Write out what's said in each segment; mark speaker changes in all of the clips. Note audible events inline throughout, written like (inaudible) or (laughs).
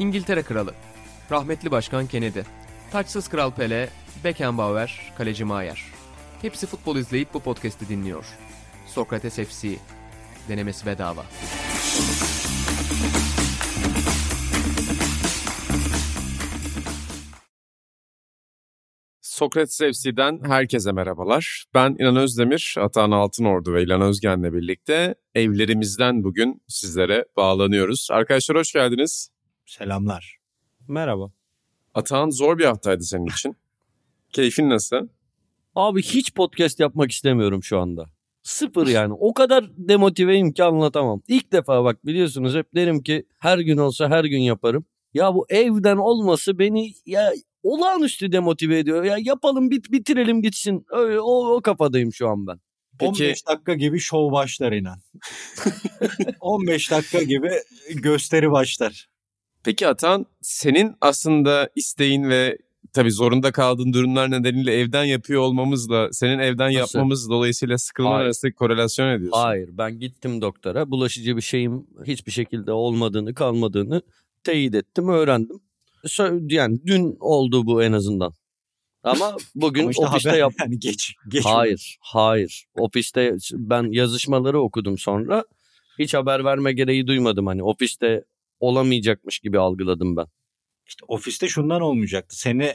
Speaker 1: İngiltere Kralı, rahmetli Başkan Kennedy, taçsız Kral Pele, Beckenbauer, Kaleci Maier. Hepsi futbol izleyip bu podcast'i dinliyor. Sokrates FC, denemesi bedava.
Speaker 2: Sokrates FC'den herkese merhabalar. Ben İnan Özdemir, Atahan Altınordu ve İlan Özgen'le birlikte evlerimizden bugün sizlere bağlanıyoruz. Arkadaşlar hoş geldiniz.
Speaker 3: Selamlar.
Speaker 4: Merhaba.
Speaker 2: Atahan zor bir haftaydı senin için. (laughs) Keyfin nasıl?
Speaker 4: Abi hiç podcast yapmak istemiyorum şu anda. Sıfır yani. O kadar demotiveyim ki anlatamam. İlk defa bak biliyorsunuz hep derim ki her gün olsa her gün yaparım. Ya bu evden olması beni ya olağanüstü demotive ediyor. Ya yapalım bit bitirelim gitsin. Öyle, o, o kafadayım şu an ben.
Speaker 2: Peki-
Speaker 3: 15 dakika gibi şov başlar inan. (laughs) (laughs) 15 dakika gibi gösteri başlar.
Speaker 2: Peki Atahan senin aslında isteğin ve tabii zorunda kaldığın durumlar nedeniyle evden yapıyor olmamızla senin evden
Speaker 4: Nasıl?
Speaker 2: yapmamız dolayısıyla sıkılma
Speaker 4: Hayır.
Speaker 2: arasında korelasyon ediyorsun.
Speaker 4: Hayır ben gittim doktora. Bulaşıcı bir şeyim hiçbir şekilde olmadığını kalmadığını teyit ettim öğrendim. Yani dün oldu bu en azından. Ama (laughs) bugün
Speaker 3: Ama işte
Speaker 4: ofiste yap
Speaker 3: yani geç geç.
Speaker 4: Hayır, hayır. Ofiste ben yazışmaları okudum sonra. Hiç haber verme gereği duymadım. Hani ofiste olamayacakmış gibi algıladım ben.
Speaker 3: İşte ofiste şundan olmayacaktı. Seni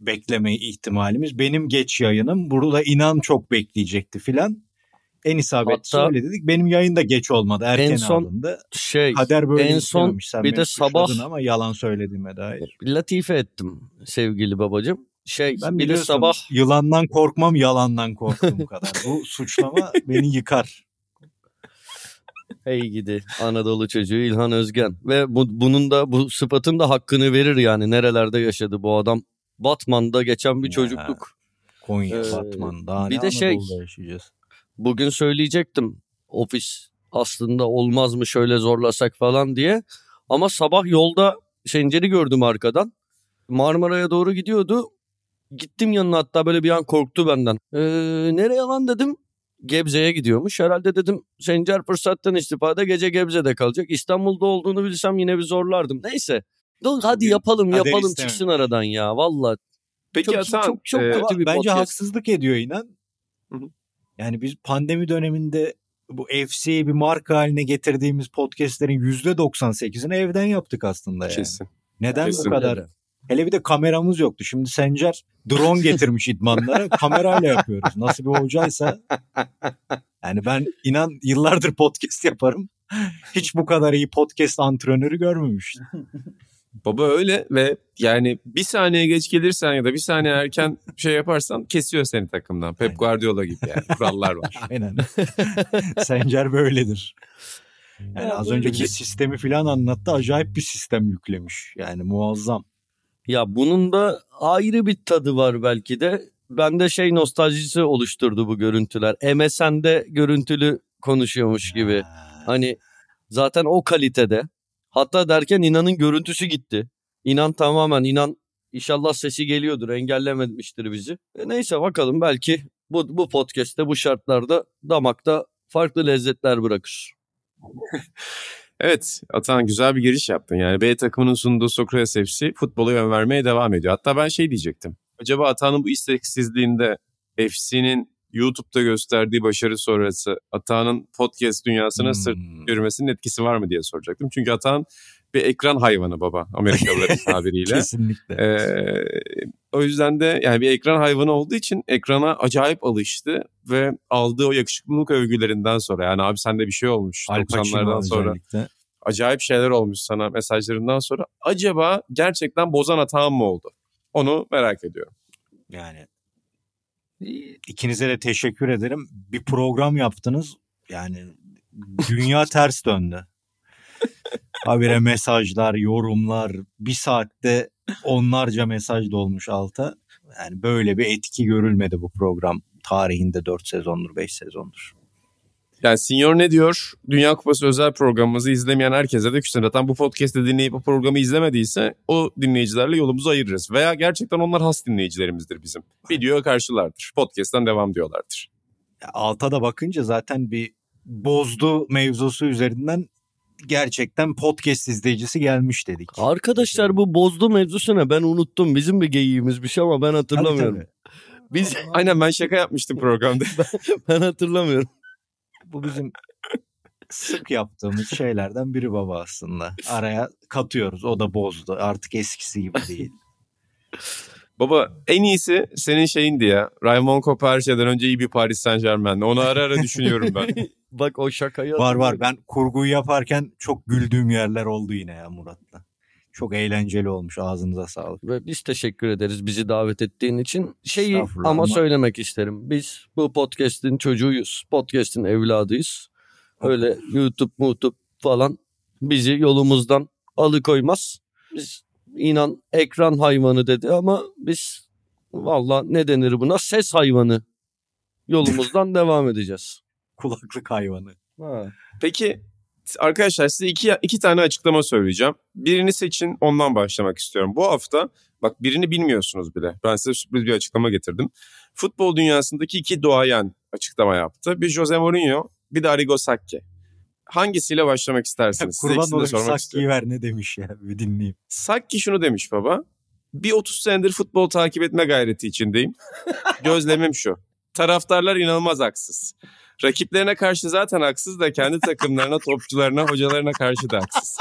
Speaker 3: bekleme ihtimalimiz benim geç yayınım. Burada inan çok bekleyecekti filan. En isabetlisi
Speaker 4: Hatta-
Speaker 3: öyle dedik. Benim yayın da geç olmadı. Erken
Speaker 4: En son
Speaker 3: alındı.
Speaker 4: Şey,
Speaker 3: Kader böyle
Speaker 4: en son.
Speaker 3: Sen
Speaker 4: bir de sabah-
Speaker 3: ama yalan söylediğime dair.
Speaker 4: latife ettim sevgili babacığım. Şey,
Speaker 3: Ben
Speaker 4: bir de sabah
Speaker 3: yılandan korkmam yalandan korktuğum kadar. Bu suçlama beni yıkar.
Speaker 4: Hey gidi Anadolu çocuğu İlhan Özgen. Ve bu, bunun da bu sıfatın da hakkını verir yani. Nerelerde yaşadı bu adam. Batman'da geçen bir
Speaker 3: Ya,
Speaker 4: çocukluk.
Speaker 3: Konya,
Speaker 4: Ee,
Speaker 3: Batman daha
Speaker 4: bir de şey-
Speaker 3: Anadolu'da yaşayacağız.
Speaker 4: Bugün söyleyecektim ofis aslında olmaz mı şöyle zorlasak falan diye. Ama sabah yolda Şencer'i gördüm arkadan. Marmara'ya doğru gidiyordu. Gittim yanına hatta böyle bir an korktu benden. Ee, nereye lan dedim. Gebze'ye gidiyormuş. Herhalde dedim Şencer fırsattan istifade gece Gebze'de kalacak. İstanbul'da olduğunu bilsem yine bir zorlardım. Neyse. Dur, hadi yapalım
Speaker 3: kader
Speaker 4: yapalım
Speaker 3: istememiş.
Speaker 4: çıksın aradan ya valla.
Speaker 2: Peki
Speaker 4: Çok,
Speaker 2: Atahan
Speaker 4: çok, çok
Speaker 2: e,
Speaker 4: kötü bir
Speaker 3: bence
Speaker 4: podcast.
Speaker 3: haksızlık ediyor inan. Yani biz pandemi döneminde bu FC'yi bir marka haline getirdiğimiz podcastlerin %98'ini evden yaptık aslında yani.
Speaker 2: kesin.
Speaker 3: Neden
Speaker 2: Kesin.
Speaker 3: bu kadar? Hele bir de kameramız yoktu. Şimdi Sencer drone (laughs) getirmiş idmanlara. Kamerayla yapıyoruz. Nasıl bir hocaysa. Yani ben inan yıllardır podcast yaparım. Hiç bu kadar iyi podcast antrenörü görmemiştim. (laughs)
Speaker 2: Baba öyle ve yani bir saniye geç gelirsen ya da bir saniye erken şey yaparsan kesiyor seni takımdan. Pep
Speaker 3: Aynen.
Speaker 2: Guardiola gibi yani kurallar var. (laughs)
Speaker 3: Aynen. Sencer böyledir. Yani
Speaker 4: Ya
Speaker 3: az
Speaker 4: böyle
Speaker 3: önce bir
Speaker 2: bir-
Speaker 3: sistemi falan anlattı. Acayip bir sistem yüklemiş. Yani muazzam.
Speaker 4: Ya bunun da ayrı bir tadı var belki de. Bende şey nostaljisi oluşturdu bu görüntüler. MSN'de görüntülü konuşuyormuş gibi. Hani zaten o kalitede. Hatta derken İnan'ın görüntüsü gitti. İnan tamamen İnan inşallah sesi geliyordur engellememiştir bizi. E neyse bakalım belki bu, bu podcast'te bu şartlarda damakta farklı lezzetler bırakır. (laughs)
Speaker 2: Evet Atan güzel bir giriş yaptın. Yani B takımının sunduğu Sokrates FC futbola yön vermeye devam ediyor. Hatta ben şey diyecektim. Acaba Atan'ın bu isteksizliğinde FC'nin YouTube'da gösterdiği başarı sonrası Atan'ın podcast dünyasına sırt
Speaker 3: Hmm.
Speaker 2: yürümesinin etkisi var mı diye soracaktım. Çünkü Atan bir ekran hayvanı baba Amerikalıların (laughs) tabiriyle.
Speaker 3: Kesinlikle.
Speaker 2: Ee, o yüzden de yani bir ekran hayvanı olduğu için ekrana acayip alıştı ve aldığı o yakışıklılık övgülerinden sonra yani abi sende bir şey olmuş
Speaker 3: Al Pacino
Speaker 2: 90'lardan sonra
Speaker 3: özellikle.
Speaker 2: acayip şeyler olmuş sana mesajlarından sonra acaba gerçekten bozan hatam mı oldu? Onu merak ediyorum.
Speaker 3: Yani ikinize de teşekkür ederim. Bir program yaptınız. Yani dünya ters döndü. Habire mesajlar, yorumlar, bir saatte onlarca mesaj dolmuş alta. Yani böyle bir etki görülmedi bu program tarihinde 4 sezondur, 5 sezondur.
Speaker 2: Yani Senior ne diyor? Dünya Kupası özel programımızı izlemeyen herkese de küçük zaten bu podcast'i dinleyip bu programı izlemediyse o dinleyicilerle yolumuzu ayırırız. Veya gerçekten onlar has dinleyicilerimizdir bizim. Video karşılardır. Podcast'tan devam diyorlardır.
Speaker 3: Alta da bakınca zaten bir bozdu mevzusu üzerinden gerçekten podcast izleyicisi gelmiş dedik.
Speaker 4: Arkadaşlar bu bozdu mevzusu ne? Ben unuttum. Bizim bir geyiğimizmiş ama ben hatırlamıyorum.
Speaker 3: Tabii,
Speaker 4: Biz
Speaker 2: Aynen ben şaka yapmıştım (laughs) programda.
Speaker 4: ben (laughs) hatırlamıyorum.
Speaker 3: tabii. Bu bizim sık yaptığımız şeylerden biri baba aslında. Araya katıyoruz. O da bozdu. Artık eskisi gibi değil. (laughs)
Speaker 2: Baba en iyisi senin şeyindi ya. Raymond Kopa her şeyden önce iyi bir Paris Saint Germain'di. Onu ara ara düşünüyorum ben.
Speaker 4: Bak o şakayı
Speaker 3: var var. Ben kurguyu yaparken çok güldüğüm yerler oldu yine ya Murat'la. Çok eğlenceli olmuş. Ağzınıza sağlık.
Speaker 4: Ve biz teşekkür ederiz bizi davet ettiğin için. Şeyi ama- söylemek isterim. Biz bu podcast'in çocuğuyuz. Podcast'in evladıyız. Öyle YouTube, YouTube falan bizi yolumuzdan alıkoymaz. Biz inan ekran hayvanı dedi ama biz valla ne denir buna ses hayvanı yolumuzdan (laughs) devam edeceğiz.
Speaker 3: Kulaklık hayvanı.
Speaker 4: Ha.
Speaker 2: Peki arkadaşlar size iki, iki tane açıklama söyleyeceğim. Birini seçin ondan başlamak istiyorum. Bu hafta bak birini bilmiyorsunuz bile. Ben size sürpriz bir açıklama getirdim. Futbol dünyasındaki iki doğayan açıklama yaptı. Bir Jose Mourinho bir de Arrigo Sacchi. Hangisiyle başlamak istersiniz? (laughs)
Speaker 3: Kurban olayım. Sakki'yi ver ne demiş ya bir dinleyeyim.
Speaker 2: Sacchi şunu demiş baba. Bir 30 senedir futbol takip etme gayreti içindeyim. (laughs) Gözlemim şu. Taraftarlar inanılmaz haksız. Rakiplerine karşı zaten haksız da kendi takımlarına, (laughs) topçularına, hocalarına karşı da haksız.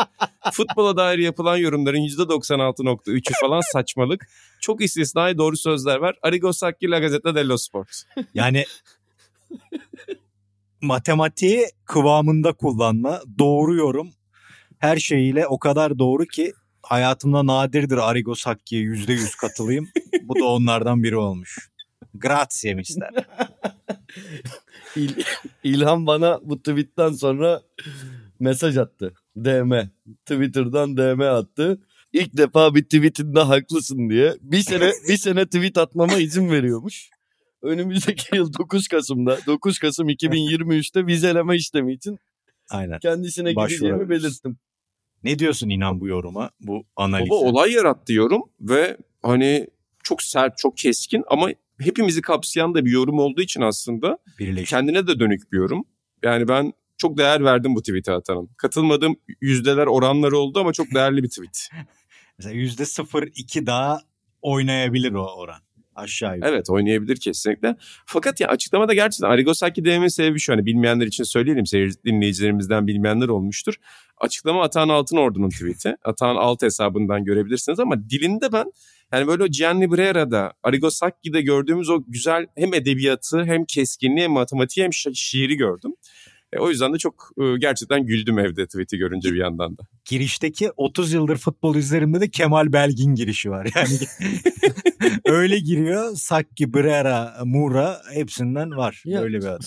Speaker 2: Futbola dair yapılan yorumların %96.3'ü falan saçmalık. Çok istisnai doğru sözler var. Arrigo Sacchi La Gazzetta dello Sport.
Speaker 3: Yani matematiği kıvamında kullanma, doğru yorum her şeyiyle o kadar doğru ki hayatımda nadirdir Arrigo Sacchi'ye yüzde yüz katılayım. Bu da onlardan biri olmuş. Grazie mister. (laughs)
Speaker 4: İl- İlhan bana bu tweetten sonra mesaj attı. DM. Twitter'dan DM attı. İlk defa bir tweetinde haklısın diye. Bir sene (laughs) bir sene tweet atmama izin veriyormuş. Önümüzdeki yıl 9 Kasım'da 9 Kasım 2023'te vizeleme işlemi için
Speaker 3: Aynen.
Speaker 4: kendisine gideceğimi belirttim.
Speaker 3: Ne diyorsun inan bu yoruma, bu analize?
Speaker 2: Baba olay yarattı yorum ve hani çok sert, çok keskin ama hepimizi kapsayan da bir yorum olduğu için aslında
Speaker 3: Birleşik.
Speaker 2: kendine de dönük bir yorum. Yani ben çok değer verdim bu tweet'e atanın. Katılmadığım yüzdeler oranları oldu ama çok değerli bir tweet. (laughs)
Speaker 3: Mesela yüzde sıfır iki daha oynayabilir o oran. Aşağı yukarı.
Speaker 2: Evet oynayabilir kesinlikle. Fakat ya açıklamada gerçekten Arrigo Sacchi dememin sebebi şu. Hani bilmeyenler için söyleyelim. Seyir dinleyicilerimizden bilmeyenler olmuştur. Açıklama Atahan Altınordu'nun tweet'i. Atahan Alt hesabından görebilirsiniz ama dilinde ben yani böyle o Gianni Brera'da, Arrigo Sacchi'de gördüğümüz o güzel hem edebiyatı hem keskinliği hem matematiği hem şi- şiiri gördüm. E, o yüzden de çok e, gerçekten güldüm evde tweet'i görünce bir yandan da.
Speaker 3: girişteki 30 yıldır futbol izlerimde de Kemal Belgin girişi var. Yani (laughs) öyle giriyor. Sakki, Brera, Mura hepsinden var.
Speaker 4: Ya-
Speaker 3: Öyle bir adam.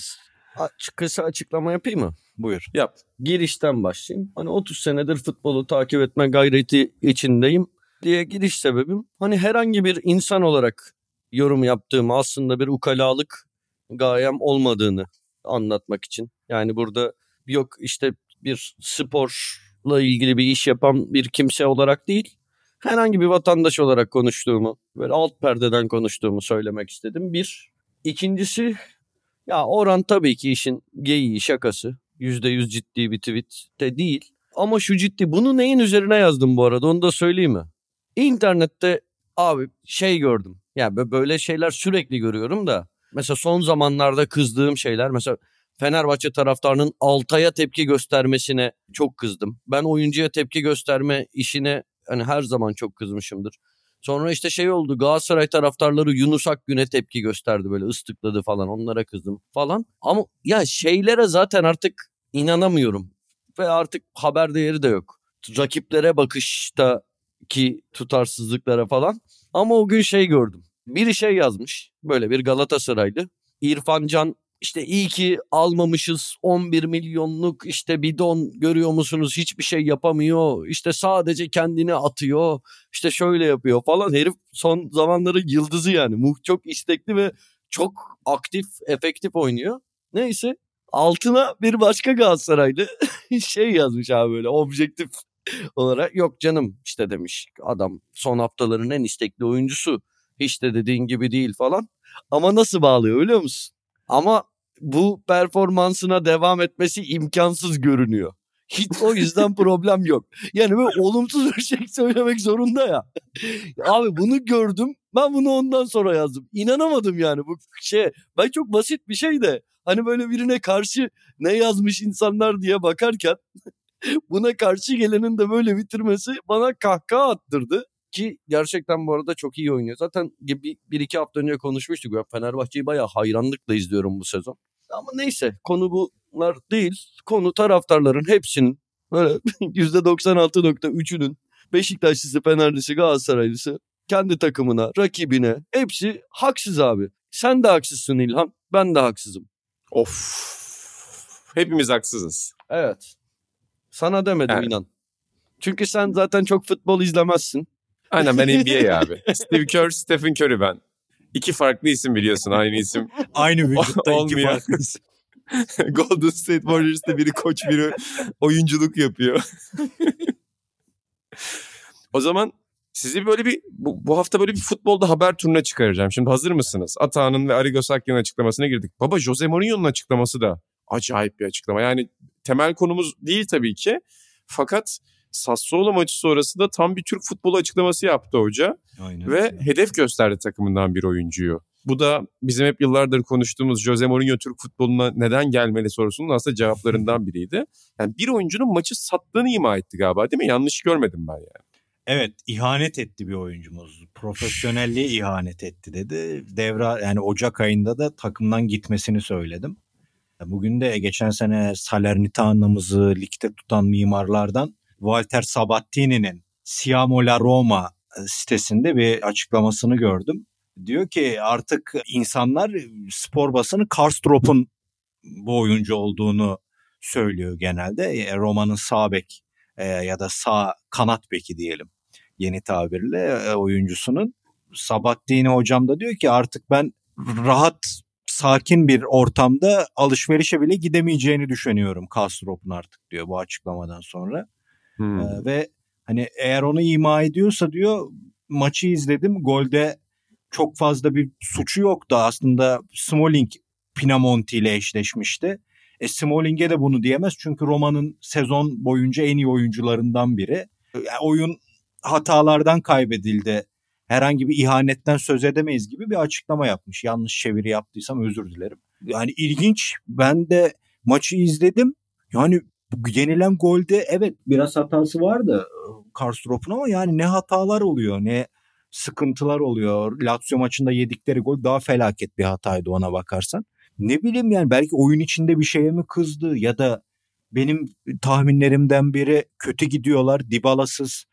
Speaker 4: Aç, kısa açıklama yapayım mı?
Speaker 3: Buyur.
Speaker 2: Yap.
Speaker 4: girişten başlayayım. Hani 30 senedir futbolu takip etme gayreti içindeyim diye giriş sebebim. Hani herhangi bir insan olarak yorum yaptığım aslında bir ukalalık gayem olmadığını anlatmak için. Yani burada yok işte bir sporla ilgili bir iş yapan bir kimse olarak değil. Herhangi bir vatandaş olarak konuştuğumu, böyle alt perdeden konuştuğumu söylemek istedim. Bir. İkincisi ya Orhan tabii ki işin geyiği şakası. %100 ciddi bir tweet de değil. Ama şu ciddi. Bunu neyin üzerine yazdım bu arada onu da söyleyeyim mi? İnternette abi şey gördüm. Yani bö- böyle şeyler sürekli görüyorum da. Mesela son zamanlarda kızdığım şeyler. Mesela Fenerbahçe taraftarının Altay'a tepki göstermesine çok kızdım. Ben oyuncuya tepki gösterme işine hani her zaman çok kızmışımdır. Sonra işte şey oldu Galatasaray taraftarları Yunus Akgün'e tepki gösterdi böyle ıslıkladı falan onlara kızdım falan. Ama ya şeylere zaten artık inanamıyorum ve artık haber değeri de yok. Rakiplere bakıştaki tutarsızlıklara falan. Ama o gün şey gördüm. Biri şey yazmış böyle bir Galatasaraylı. İrfan Can işte iyi ki almamışız 11 milyonluk işte bidon görüyor musunuz hiçbir şey yapamıyor. İşte sadece kendini atıyor işte şöyle yapıyor falan. Herif son zamanların yıldızı yani. Muh çok istekli ve çok aktif, efektif oynuyor. Neyse altına bir başka Galatasaraylı (laughs) şey yazmış abi böyle objektif olarak. Yok canım işte demiş adam son haftaların en istekli oyuncusu. Hiç de dediğin gibi değil falan. Ama nasıl bağlıyor biliyor musun? Ama bu performansına devam etmesi imkansız görünüyor. Hiç o yüzden (laughs) problem yok. Yani böyle olumsuz bir şey söylemek zorunda ya. Abi bunu gördüm. Ben bunu ondan sonra yazdım. İnanamadım yani bu şey. Ben çok basit bir şey de hani böyle birine karşı ne yazmış insanlar diye bakarken buna karşı gelenin de böyle bitirmesi bana kahkaha attırdı. Ki gerçekten bu arada çok iyi oynuyor. Zaten bir, bir iki hafta önce konuşmuştuk. Ben Fenerbahçe'yi bayağı hayranlıkla izliyorum bu sezon. Ama neyse konu bunlar değil. Konu taraftarların hepsinin böyle (laughs) %96.3'ünün Beşiktaşlısı, Fenerlisi, Galatasaraylısı kendi takımına, rakibine hepsi haksız abi. Sen de haksızsın İlhan, ben de haksızım.
Speaker 2: Of. Hepimiz haksızız.
Speaker 4: Evet. Sana demedim
Speaker 2: Evet.
Speaker 4: inan. Çünkü sen zaten çok futbol izlemezsin.
Speaker 2: Aynen ben NBA (laughs) abi. Steve Kerr, Stephen Curry ben. İki farklı isim biliyorsun aynı isim. (laughs)
Speaker 3: Aynı vücutta iki farklı isim. (laughs)
Speaker 2: Golden State Warriors'ta biri koç biri oyunculuk yapıyor. o zaman sizi böyle bir bu, bu hafta böyle bir futbolda haber turuna çıkaracağım. Şimdi hazır mısınız? Atağan'ın ve Arrigo Sacchi'nin açıklamasına girdik. Baba Jose Mourinho'nun açıklaması da acayip bir açıklama. Yani temel konumuz değil tabii ki. Fakat Sassuolo maçı sonrası da tam bir Türk futbolu açıklaması yaptı hoca.
Speaker 3: Aynen.
Speaker 2: Ve hedef gösterdi takımından bir oyuncuyu. Bu da bizim hep yıllardır konuştuğumuz Jose Mourinho Türk futboluna neden gelmeli sorusunun aslında cevaplarından biriydi. Yani bir oyuncunun maçı sattığını ima etti galiba değil mi? Yanlış görmedim ben yani.
Speaker 3: Evet ihanet etti bir oyuncumuz. Profesyonelliğe ihanet etti dedi. Devra yani Ocak ayında da takımdan gitmesini söyledim. Bugün de geçen sene Salernitaná'mızı ligde tutan mimarlardan Walter Sabattini'nin Siamo la Roma sitesinde bir açıklamasını gördüm. Diyor ki artık insanlar spor basını Karstrop'un bu oyuncu olduğunu söylüyor genelde. E, Roma'nın sağ bek e, ya da sağ kanat beki diyelim yeni tabirle e, oyuncusunun. Sabattini hocam da diyor ki artık ben rahat sakin bir ortamda alışverişe bile gidemeyeceğini düşünüyorum Kastrop'un artık diyor bu açıklamadan sonra.
Speaker 2: Hmm.
Speaker 3: Ee, ve hani eğer onu ima ediyorsa diyor maçı izledim golde çok fazla bir suçu yoktu aslında Smalling Pinamonti ile eşleşmişti. E Smalling'e de bunu diyemez çünkü Roma'nın sezon boyunca en iyi oyuncularından biri. Yani oyun hatalardan kaybedildi. Herhangi bir ihanetten söz edemeyiz gibi bir açıklama yapmış. Yanlış çeviri yaptıysam özür dilerim. Yani ilginç. Ben de maçı izledim. Yani yenilen golde evet biraz hatası vardı Karstrop'un ama yani ne hatalar oluyor ne sıkıntılar oluyor. Lazio maçında yedikleri gol daha felaket bir hataydı ona bakarsan. Ne bileyim yani belki oyun içinde bir şeye mi kızdı ya da benim tahminlerimden biri kötü gidiyorlar. Dybala'sız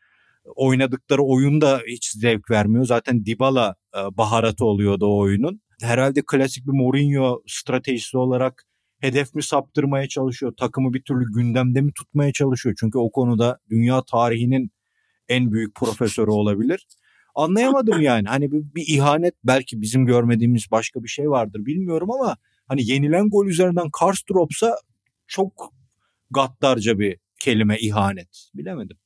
Speaker 3: oynadıkları oyun da hiç zevk vermiyor. Zaten Dybala e, baharatı oluyordu o oyunun. Herhalde klasik bir Mourinho stratejisi olarak hedef mi saptırmaya çalışıyor? Takımı bir türlü gündemde mi tutmaya çalışıyor? Çünkü o konuda dünya tarihinin en büyük profesörü olabilir. Anlayamadım yani. Hani bir, bir ihanet belki bizim görmediğimiz başka bir şey vardır bilmiyorum ama hani yenilen gol üzerinden Karstrop'sa çok gaddarca bir kelime ihanet. Bilemedim.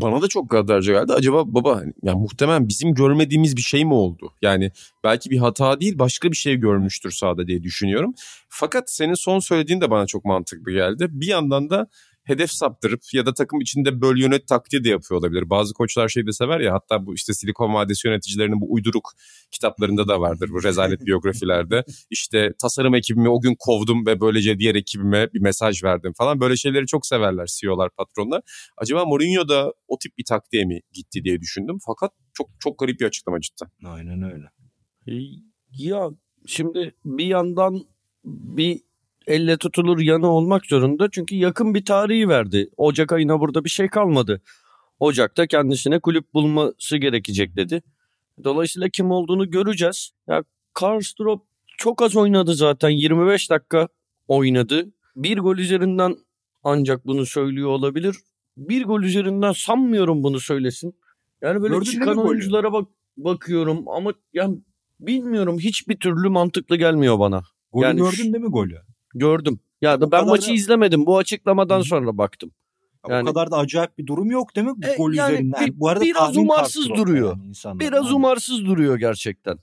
Speaker 2: Bana da çok gaddarca geldi. Acaba baba yani muhtemelen bizim görmediğimiz bir şey mi oldu? Yani belki bir hata değil başka bir şey görmüştür sahada diye düşünüyorum. Fakat senin son söylediğin de bana çok mantıklı geldi. Bir yandan da hedef saptırıp ya da takım içinde böl yönet taktiği de yapıyor olabilir. Bazı koçlar şey de sever ya hatta bu işte Silikon Vadisi yöneticilerinin bu uyduruk kitaplarında da vardır bu rezalet (laughs) biyografilerde. İşte tasarım ekibimi o gün kovdum ve böylece diğer ekibime bir mesaj verdim falan. Böyle şeyleri çok severler CEO'lar, patronlar. Acaba Mourinho da o tip bir taktiğe mi gitti diye düşündüm. Fakat çok çok garip bir açıklama cidden.
Speaker 3: Aynen öyle.
Speaker 4: Ya şimdi bir yandan bir elle tutulur yanı olmak zorunda. Çünkü yakın bir tarihi verdi. Ocak ayına burada bir şey kalmadı. Ocak'ta kendisine kulüp bulması gerekecek dedi. Dolayısıyla kim olduğunu göreceğiz. Ya Karlstrop çok az oynadı zaten. 25 dakika oynadı. Bir gol üzerinden ancak bunu söylüyor olabilir. Bir gol üzerinden sanmıyorum bunu söylesin. Yani böyle
Speaker 3: Gördün
Speaker 4: çıkan oyunculara bak bakıyorum ama yani bilmiyorum hiçbir türlü mantıklı gelmiyor bana.
Speaker 3: Golü
Speaker 4: Yani
Speaker 3: gördün değil mi golü?
Speaker 4: Gördüm. Ya da
Speaker 3: Bu
Speaker 4: ben maçı
Speaker 3: da-
Speaker 4: izlemedim. Bu açıklamadan
Speaker 3: Hı.
Speaker 4: sonra baktım. Yani-
Speaker 3: o kadar da acayip bir durum yok değil mi?
Speaker 4: E,
Speaker 3: Gol
Speaker 4: yani
Speaker 3: üzerinden.
Speaker 4: bir-
Speaker 3: bu arada
Speaker 4: biraz umarsız duruyor.
Speaker 3: yani.
Speaker 4: Biraz
Speaker 3: Aynen.
Speaker 4: umarsız duruyor gerçekten.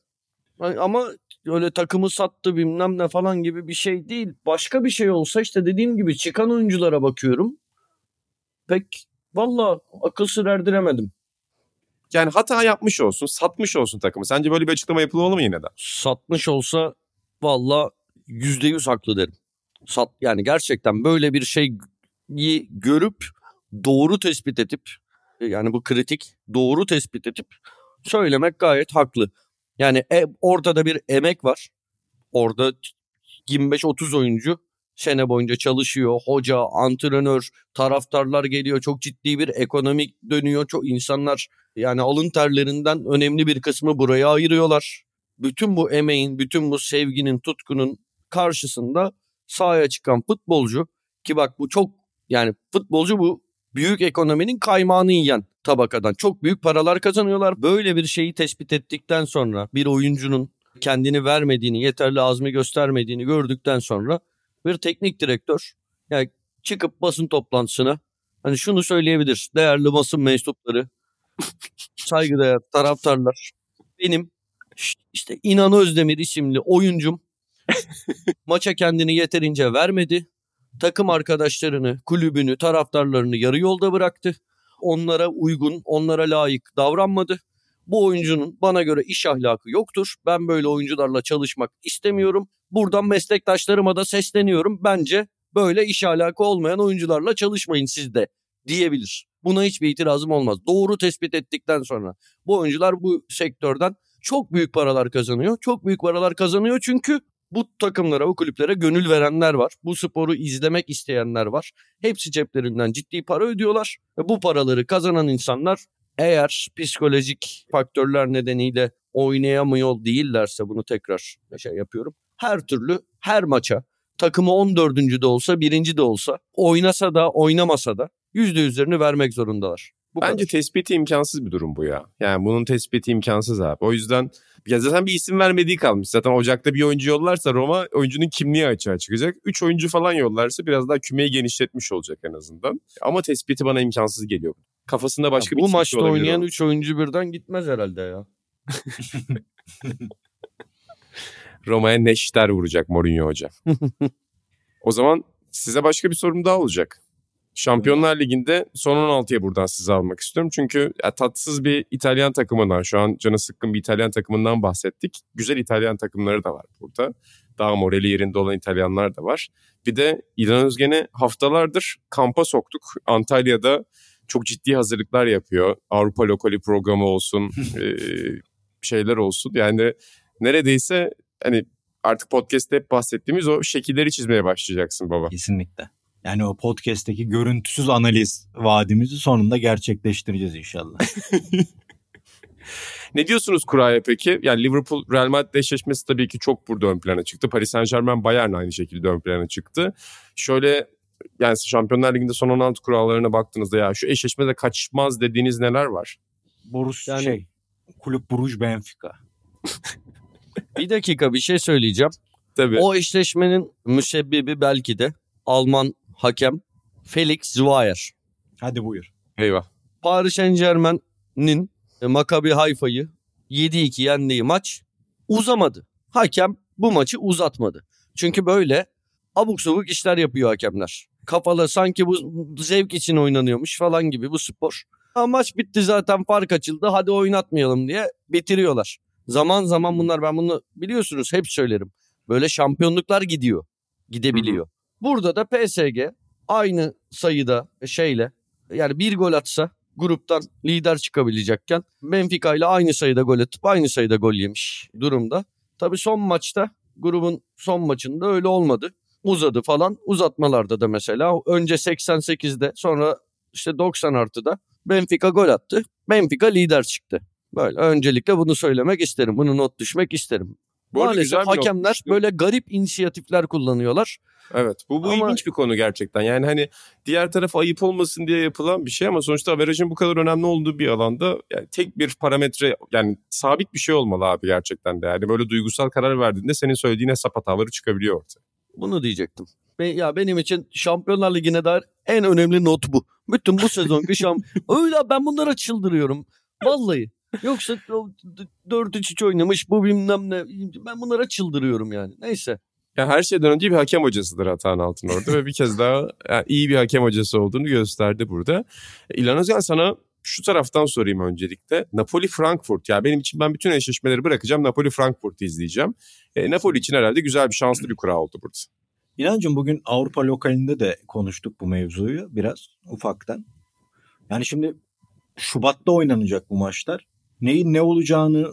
Speaker 4: Yani Ama öyle takımı sattı bilmem ne falan gibi bir şey değil. Başka bir şey olsa işte dediğim gibi çıkan oyunculara bakıyorum. pek valla akıl sır erdiremedim.
Speaker 2: Yani hata yapmış olsun, satmış olsun takımı. Sence böyle bir açıklama yapılmalı mı yine de?
Speaker 4: Satmış olsa valla yüzde yüz haklı derim. Sat, yani gerçekten böyle bir şeyi görüp doğru tespit edip yani bu kritik doğru tespit edip söylemek gayet haklı. Yani e, ortada bir emek var. Orada 25-30 oyuncu sene boyunca çalışıyor. Hoca, antrenör, taraftarlar geliyor. Çok ciddi bir ekonomik dönüyor. Çok insanlar yani alın terlerinden önemli bir kısmı buraya ayırıyorlar. Bütün bu emeğin, bütün bu sevginin, tutkunun karşısında sahaya çıkan futbolcu ki bak bu çok yani futbolcu bu büyük ekonominin kaymağını yiyen tabakadan çok büyük paralar kazanıyorlar. Böyle bir şeyi tespit ettikten sonra bir oyuncunun kendini vermediğini, yeterli azmi göstermediğini gördükten sonra bir teknik direktör yani çıkıp basın toplantısına hani şunu söyleyebilir. Değerli basın mensupları, (laughs) saygıdeğer taraftarlar benim işte İnan Özdemir isimli oyuncum (laughs) maça kendini yeterince vermedi. Takım arkadaşlarını, kulübünü, taraftarlarını yarı yolda bıraktı. Onlara uygun, onlara layık davranmadı. Bu oyuncunun bana göre iş ahlakı yoktur. Ben böyle oyuncularla çalışmak istemiyorum. Buradan meslektaşlarıma da sesleniyorum. Bence böyle iş ahlakı olmayan oyuncularla çalışmayın siz de diyebilir. Buna hiçbir itirazım olmaz. Doğru tespit ettikten sonra bu oyuncular bu sektörden çok büyük paralar kazanıyor. Çok büyük paralar kazanıyor çünkü bu takımlara, bu kulüplere gönül verenler var. Bu sporu izlemek isteyenler var. Hepsi ceplerinden ciddi para ödüyorlar. Ve bu paraları kazanan insanlar eğer psikolojik faktörler nedeniyle oynayamıyor değillerse bunu tekrar şey yapıyorum. Her türlü her maça takımı 14. de olsa birinci de olsa oynasa da oynamasa da yüzde yüzlerini vermek zorundalar.
Speaker 2: Bu Bence kadar. tespiti imkansız bir durum bu ya. Yani bunun tespiti imkansız abi. O yüzden ya zaten bir isim vermediği kalmış. Zaten Ocak'ta bir oyuncu yollarsa Roma oyuncunun kimliği açığa çıkacak. Üç oyuncu falan yollarsa biraz daha kümeyi genişletmiş olacak en azından. Ama tespiti bana imkansız geliyor. Kafasında başka ya
Speaker 4: bir Bu maçta oynayan üç oyuncu birden gitmez herhalde ya. (laughs)
Speaker 2: Roma'ya neşter vuracak Mourinho hoca. (laughs) o zaman size başka bir sorum daha olacak. Şampiyonlar Ligi'nde son 16'ya buradan sizi almak istiyorum. Çünkü ya, tatsız bir İtalyan takımından, şu an canı sıkkın bir İtalyan takımından bahsettik. Güzel İtalyan takımları da var burada. Daha morali yerinde olan İtalyanlar da var. Bir de İlhan Özgen'i haftalardır kampa soktuk. Antalya'da çok ciddi hazırlıklar yapıyor. Avrupa Lokali programı olsun, (laughs) e, şeyler olsun. Yani neredeyse hani artık podcast'te hep bahsettiğimiz o şekilleri çizmeye başlayacaksın baba.
Speaker 3: Kesinlikle. Yani o podcast'teki görüntüsüz analiz vaadimizi sonunda gerçekleştireceğiz inşallah. (laughs)
Speaker 2: ne diyorsunuz kuraya peki? Yani Liverpool Real Madrid eşleşmesi tabii ki çok burada ön plana çıktı. Paris Saint Germain Bayern aynı şekilde ön plana çıktı. Şöyle yani Şampiyonlar Ligi'nde son 16 kurallarına baktığınızda ya şu eşleşmede kaçmaz dediğiniz neler var?
Speaker 3: Borus yani... şey Kulüp Bruges Benfica. (laughs)
Speaker 4: bir dakika bir şey söyleyeceğim. Tabii. O eşleşmenin müsebbibi belki de Alman hakem Felix Zweier.
Speaker 3: Hadi buyur.
Speaker 2: Eyvah.
Speaker 4: Paris Saint Germain'in e, Maccabi Hayfa'yı 7-2 yendiği maç uzamadı. Hakem bu maçı uzatmadı. Çünkü böyle abuk sabuk işler yapıyor hakemler. Kafalı sanki bu zevk için oynanıyormuş falan gibi bu spor. Ha, maç bitti zaten fark açıldı hadi oynatmayalım diye bitiriyorlar. Zaman zaman bunlar ben bunu biliyorsunuz hep söylerim. Böyle şampiyonluklar gidiyor. Gidebiliyor. Hı hı. Burada da PSG aynı sayıda şeyle yani bir gol atsa gruptan lider çıkabilecekken Benfica ile aynı sayıda gol atıp aynı sayıda gol yemiş durumda. Tabii son maçta grubun son maçında öyle olmadı. Uzadı falan uzatmalarda da mesela önce 88'de sonra işte 90 artıda Benfica gol attı. Benfica lider çıktı. Böyle öncelikle bunu söylemek isterim. Bunu not düşmek isterim. Bu Maalesef hakemler böyle garip inisiyatifler kullanıyorlar.
Speaker 2: Evet bu, bu ama... ilginç bir konu gerçekten. Yani hani diğer taraf ayıp olmasın diye yapılan bir şey ama sonuçta averajın bu kadar önemli olduğu bir alanda yani tek bir parametre yani sabit bir şey olmalı abi gerçekten de. Yani böyle duygusal karar verdiğinde senin söylediğin hesap hataları çıkabiliyor ortaya.
Speaker 4: Bunu diyecektim. Ya benim için Şampiyonlar Ligi'ne dair en önemli not bu. Bütün bu sezonki şamp... (laughs) Öyle ben bunlara çıldırıyorum. Vallahi. Yoksa 4-3-3 oynamış bu bilmem ne. Ben bunlara çıldırıyorum yani. Neyse.
Speaker 2: Yani her şeyden önce bir hakem hocasıdır Atahan Altın orada (laughs) ve bir kez daha yani iyi bir hakem hocası olduğunu gösterdi burada. İlhan Özgen sana şu taraftan sorayım öncelikle. Napoli Frankfurt ya benim için ben bütün eşleşmeleri bırakacağım. Napoli Frankfurt'u izleyeceğim. E, Napoli için herhalde güzel bir şanslı bir kura oldu burada.
Speaker 3: İnancım bugün Avrupa lokalinde de konuştuk bu mevzuyu biraz ufaktan. Yani şimdi Şubat'ta oynanacak bu maçlar. Neyin ne olacağını,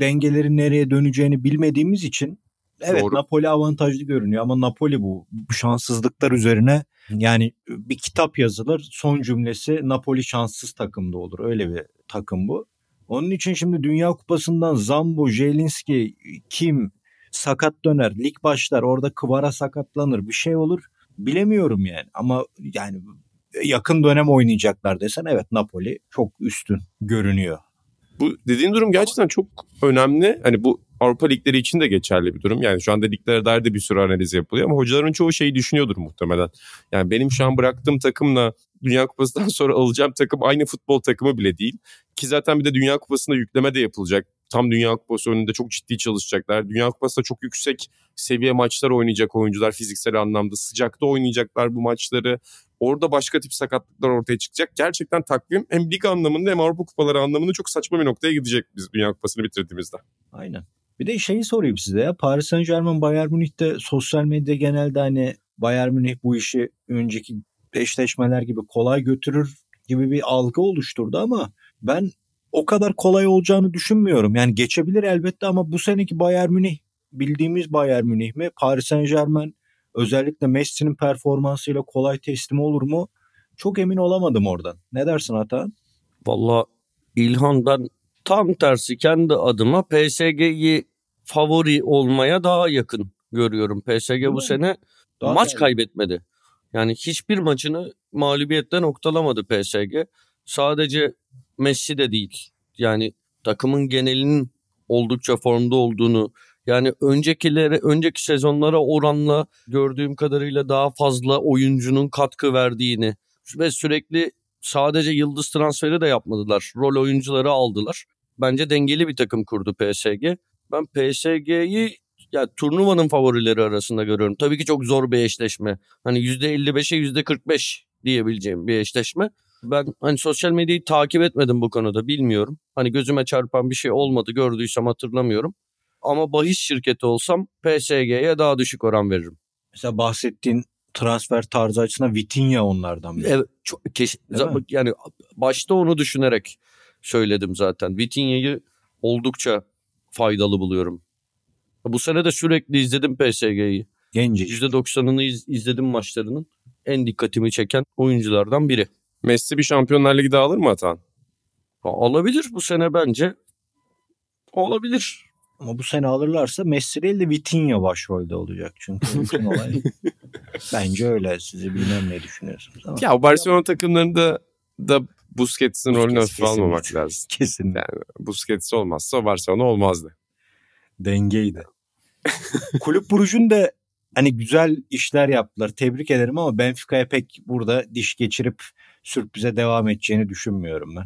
Speaker 3: dengelerin nereye döneceğini bilmediğimiz için evet
Speaker 2: Doğru.
Speaker 3: Napoli avantajlı görünüyor ama Napoli bu, bu şanssızlıklar üzerine yani bir kitap yazılır son cümlesi Napoli şanssız takımda olur. Öyle bir takım bu. Onun için şimdi Dünya Kupası'ndan Zambo, Jelinski, kim sakat döner, lig başlar, orada Kıvara sakatlanır, bir şey olur. Bilemiyorum yani ama yani yakın dönem oynayacaklar desen evet Napoli çok üstün görünüyor.
Speaker 2: Bu dediğin durum gerçekten çok önemli. Hani bu Avrupa ligleri için de geçerli bir durum. Yani şu anda liglere dair de bir sürü analiz yapılıyor ama hocaların çoğu şeyi düşünüyordur muhtemelen. Yani benim şu an bıraktığım takımla Dünya Kupası'ndan (laughs) sonra alacağım takım aynı futbol takımı bile değil. Ki zaten bir de Dünya Kupası'nda yükleme de yapılacak. Tam Dünya Kupası önünde çok ciddi çalışacaklar. Dünya Kupası'nda çok yüksek seviye maçlar oynayacak oyuncular fiziksel anlamda. Sıcakta oynayacaklar bu maçları. Orada başka tip sakatlıklar ortaya çıkacak. Gerçekten takvim hem lig anlamında hem Avrupa Kupaları anlamında çok saçma bir noktaya gidecek biz Dünya Kupası'nı bitirdiğimizde.
Speaker 3: Aynen. Bir de şeyi sorayım size ya. Paris Saint Germain Bayern Münih'te sosyal medya genelde hani Bayern Münih bu işi önceki eşleşmeler gibi kolay götürür gibi bir algı oluşturdu ama ben o kadar kolay olacağını düşünmüyorum. Yani geçebilir elbette ama bu seneki Bayern Münih bildiğimiz Bayern Münih mi? Paris Saint Germain özellikle Messi'nin performansıyla kolay teslim olur mu? Çok emin olamadım oradan. Ne dersin Atan?
Speaker 4: Valla İlhan ben tam tersi kendi adıma PSG'yi favori olmaya daha yakın görüyorum. PSG bu
Speaker 3: mi?
Speaker 4: sene
Speaker 3: Daha
Speaker 4: maç
Speaker 3: yani.
Speaker 4: kaybetmedi. Yani hiçbir maçını mağlubiyetten noktalamadı PSG. Sadece Messi de değil. Yani takımın genelinin oldukça formda olduğunu yani öncekilere önceki sezonlara oranla gördüğüm kadarıyla daha fazla oyuncunun katkı verdiğini ve sürekli sadece yıldız transferi de yapmadılar. Rol oyuncuları aldılar. Bence dengeli bir takım kurdu PSG. Ben PSG'yi ya turnuvanın favorileri arasında görüyorum. Tabii ki çok zor bir eşleşme. Hani %55'e %45 diyebileceğim bir eşleşme. Ben hani sosyal medyayı takip etmedim bu konuda bilmiyorum. Hani gözüme çarpan bir şey olmadı gördüysem hatırlamıyorum. Ama bahis şirketi olsam PSG'ye daha düşük oran veririm.
Speaker 3: Mesela bahsettiğin transfer tarzı açısından Vitinha onlardan biri.
Speaker 4: Evet, çok keş-
Speaker 3: mi?
Speaker 4: yani başta onu düşünerek söyledim zaten. Vitinha'yı oldukça faydalı buluyorum. Bu sene de sürekli izledim PSG'yi.
Speaker 3: Gencecik.
Speaker 4: %90'ını iz- izledim maçlarının. En dikkatimi çeken oyunculardan biri.
Speaker 2: Messi bir Şampiyonlar Ligi daha alır mı Atan?
Speaker 4: Alabilir bu sene bence. Olabilir.
Speaker 3: Ama bu sene alırlarsa Messi değil de Vitinha başrolde olacak. Çünkü (laughs) olay bence öyle. Sizi bilmem ne düşünüyorsunuz ama
Speaker 2: Ya Barcelona takımlarında da Busquets'in
Speaker 3: Busquets
Speaker 2: rolünü hafife almamak lazım.
Speaker 3: kesinlikle
Speaker 2: Yani Busquets olmazsa Barcelona olmazdı.
Speaker 3: dengeydi. (laughs) Kulüp Brugge'un da hani güzel işler yaptılar. Tebrik ederim ama Benfica'ya pek burada diş geçirip sürprize devam edeceğini düşünmüyorum ben.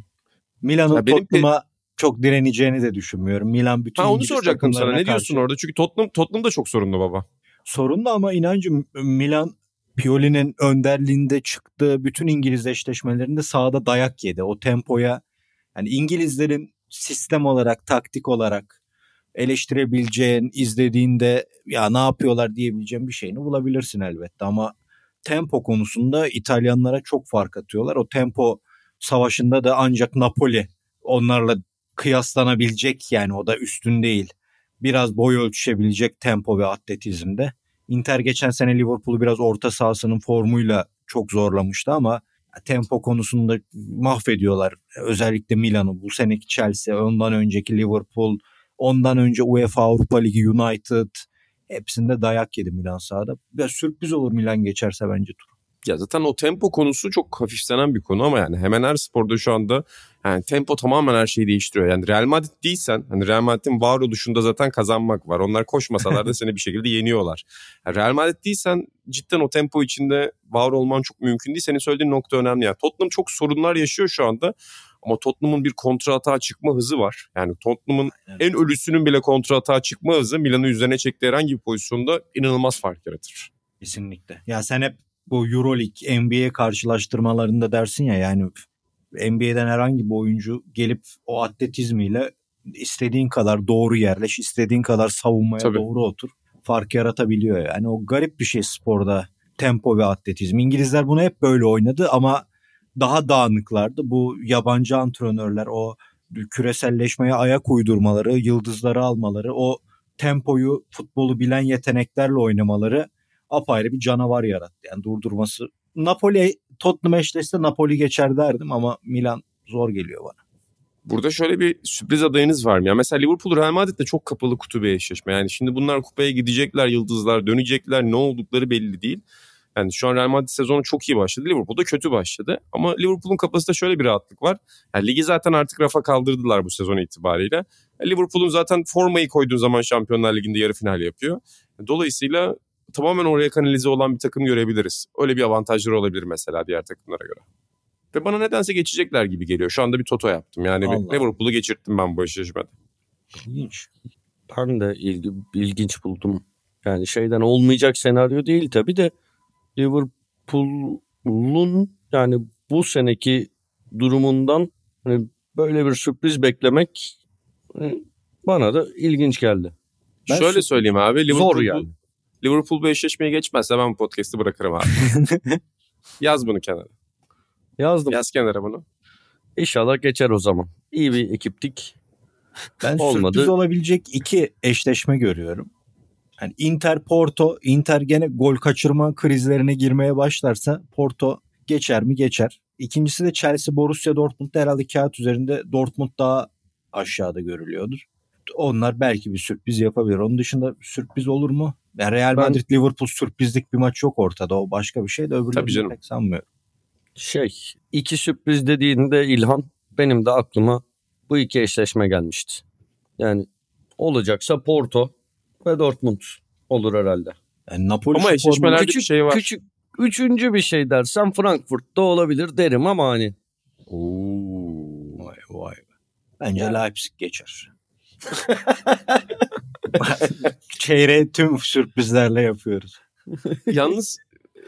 Speaker 3: Milan'ın Tottenham'a çok direneceğini de düşünmüyorum. Milan bütün
Speaker 2: Ha onu soracaktım sana. Ne diyorsun
Speaker 3: karşı-
Speaker 2: orada? Çünkü Tottenham, Tottenham da çok sorunlu baba.
Speaker 3: Sorunlu ama inancım Milan Pioli'nin önderliğinde çıktığı bütün İngiliz eşleşmelerinde sahada dayak yedi. O tempoya yani İngilizlerin sistem olarak, taktik olarak eleştirebileceğin, izlediğinde ya ne yapıyorlar diyebileceğin bir şeyini bulabilirsin elbette ama tempo konusunda İtalyanlara çok fark atıyorlar. O tempo savaşında da ancak Napoli onlarla kıyaslanabilecek yani o da üstün değil. Biraz boy ölçüşebilecek tempo ve atletizmde. Inter geçen sene Liverpool'u biraz orta sahasının formuyla çok zorlamıştı ama tempo konusunda mahvediyorlar. Özellikle Milan'ı bu seneki Chelsea, ondan önceki Liverpool, ondan önce UEFA Avrupa Ligi United hepsinde dayak yedi Milan sahada. Ya sürpriz olur Milan geçerse bence tur.
Speaker 2: Ya zaten o tempo konusu çok hafiflenen bir konu ama yani hemen her sporda şu anda yani tempo tamamen her şeyi değiştiriyor. Yani Real Madrid değilsen hani Real Madrid'in varoluşunda zaten kazanmak var. Onlar koşmasalar da (laughs) seni bir şekilde yeniyorlar. Yani Real Madrid değilsen cidden o tempo içinde var olman çok mümkün değil. Senin söylediğin nokta önemli. Yani Tottenham çok sorunlar yaşıyor şu anda. Ama Tottenham'ın bir kontra atağa çıkma hızı var. Yani Tottenham'ın en ölüsünün bile kontra atağa çıkma hızı Milan'ı üzerine çektiği herhangi bir pozisyonda inanılmaz fark yaratır.
Speaker 3: Kesinlikle. Ya sen hep bu Euroleague, NBA karşılaştırmalarında dersin ya yani NBA'den herhangi bir oyuncu gelip o atletizmiyle istediğin kadar doğru yerleş, istediğin kadar savunmaya
Speaker 2: Tabii.
Speaker 3: doğru otur. Fark yaratabiliyor yani. O garip bir şey sporda tempo ve atletizm. İngilizler bunu hep böyle oynadı ama daha dağınıklardı. Bu yabancı antrenörler o küreselleşmeye ayak uydurmaları, yıldızları almaları, o tempoyu, futbolu bilen yeteneklerle oynamaları apayrı bir canavar yarattı. Yani durdurması. Napoli Tottenham eşleşse Napoli geçer derdim ama Milan zor geliyor bana.
Speaker 2: Burada şöyle bir sürpriz adayınız var mı? Ya mesela Liverpool Real Madrid de çok kapalı kutu bir eşleşme. Yani şimdi bunlar kupaya gidecekler, yıldızlar dönecekler. Ne oldukları belli değil. Yani şu an Real Madrid sezonu çok iyi başladı. Liverpool da kötü başladı. Ama Liverpool'un kafasında şöyle bir rahatlık var. Yani ligi zaten artık rafa kaldırdılar bu sezon itibariyle. Liverpool'un zaten formayı koyduğun zaman Şampiyonlar Ligi'nde yarı final yapıyor. Dolayısıyla tamamen oraya kanalize olan bir takım görebiliriz. Öyle bir avantajları olabilir mesela diğer takımlara göre. Ve bana nedense geçecekler gibi geliyor. Şu anda bir toto yaptım. Yani. Liverpool'u geçirttim ben bu eşleşmede.
Speaker 3: İlginç.
Speaker 4: Ben de ilgi, ilginç buldum. Yani şeyden olmayacak senaryo değil tabii de Liverpool'un yani bu seneki durumundan hani böyle bir sürpriz beklemek e, bana da ilginç geldi.
Speaker 3: Ben
Speaker 2: Şöyle söyleyeyim abi. Liverpool,
Speaker 4: Zor yani.
Speaker 2: Liverpool bu eşleşmeye geçmezse ben bu podcast'i bırakırım abi. (laughs) Yaz bunu kenara.
Speaker 4: Yazdım.
Speaker 2: Yaz kenara bunu.
Speaker 4: İnşallah geçer o zaman. İyi bir ekiptik.
Speaker 3: Ben
Speaker 4: Olmadı.
Speaker 3: sürpriz olabilecek iki eşleşme görüyorum. Yani Inter Porto, Inter gene gol kaçırma krizlerine girmeye başlarsa Porto geçer mi geçer. İkincisi de Chelsea Borussia Dortmund herhalde kağıt üzerinde Dortmund daha aşağıda görülüyordur. Onlar belki bir sürpriz yapabilir. Onun dışında sürpriz olur mu? Yani Real
Speaker 4: Ben-
Speaker 3: Madrid Liverpool sürprizlik bir maç yok ortada. O başka bir şey de
Speaker 2: Tabii
Speaker 3: öbürlerini pek sanmıyorum.
Speaker 4: Şey iki sürpriz dediğinde İlhan benim de aklıma bu iki eşleşme gelmişti. Yani olacaksa Porto ve Dortmund olur herhalde.
Speaker 3: Yani Napoli
Speaker 2: Ama eşleşmelerde
Speaker 3: formunu-
Speaker 2: bir şey var.
Speaker 4: Küçük üçüncü bir şey dersen Frankfurt'ta olabilir derim ama hani
Speaker 3: Vay vay. Bence Leipzig geçer. (laughs) Çeyreği tüm sürprizlerle yapıyoruz.
Speaker 2: Yalnız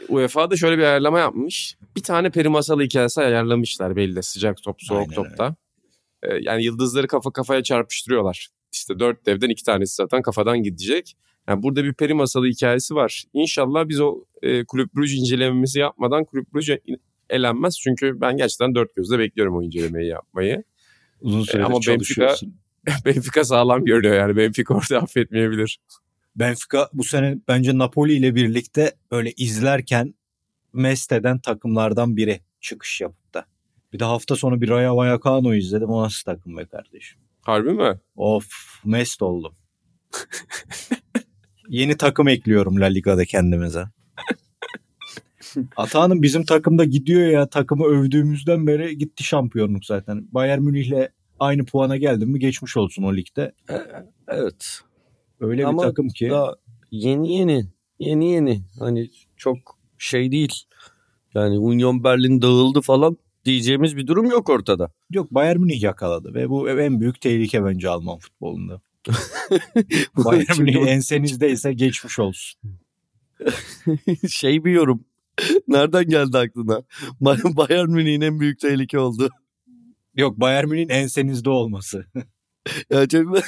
Speaker 2: UEFA'da şöyle bir ayarlama yapmış. Bir tane peri masalı hikayesi ayarlamışlar belli sıcak top soğuk
Speaker 3: Aynen
Speaker 2: topta. Ee, yani yıldızları kafa kafaya çarpıştırıyorlar. İşte dört devden iki tanesi zaten kafadan gidecek. Yani burada bir peri masalı hikayesi var. İnşallah biz o e, Kulüp Brugge incelememizi yapmadan Kulüp Brugge elenmez. Çünkü ben gerçekten dört gözle bekliyorum o incelemeyi yapmayı.
Speaker 3: Uzun süredir
Speaker 2: ama Benfica-
Speaker 3: çalışıyorsun. (laughs)
Speaker 2: Benfica sağlam görünüyor yani. Benfica orada affetmeyebilir.
Speaker 3: Benfica bu sene bence Napoli ile birlikte böyle izlerken mest eden takımlardan biri çıkış yapıp da. Bir de hafta sonu bir Rayo Vallecano izledim. O nasıl takım be kardeşim?
Speaker 2: Harbi mi?
Speaker 3: Of mest oldum. Yeni takım ekliyorum La Liga'da kendimize. Atahan'ın bizim takımda gidiyor ya takımı övdüğümüzden beri gitti şampiyonluk zaten. Bayern Münih'le aynı puana geldim mi geçmiş olsun o ligde.
Speaker 4: evet
Speaker 3: Öyle
Speaker 4: Ama
Speaker 3: bir takım ki.
Speaker 4: daha yeni yeni yeni yeni hani çok şey değil. Yani Union Berlin dağıldı falan diyeceğimiz bir durum yok ortada.
Speaker 3: Yok Bayern Münih yakaladı ve bu en büyük tehlike bence Alman futbolunda. (laughs) Bayern Münih ensenizdeyse geçmiş olsun. (laughs)
Speaker 4: şey bir yorum. Nereden geldi aklına? Bay- Bayern Münih'in en büyük tehlike oldu.
Speaker 3: Yok Bayern Münih'in ensenizde olması. (laughs)
Speaker 4: Çok-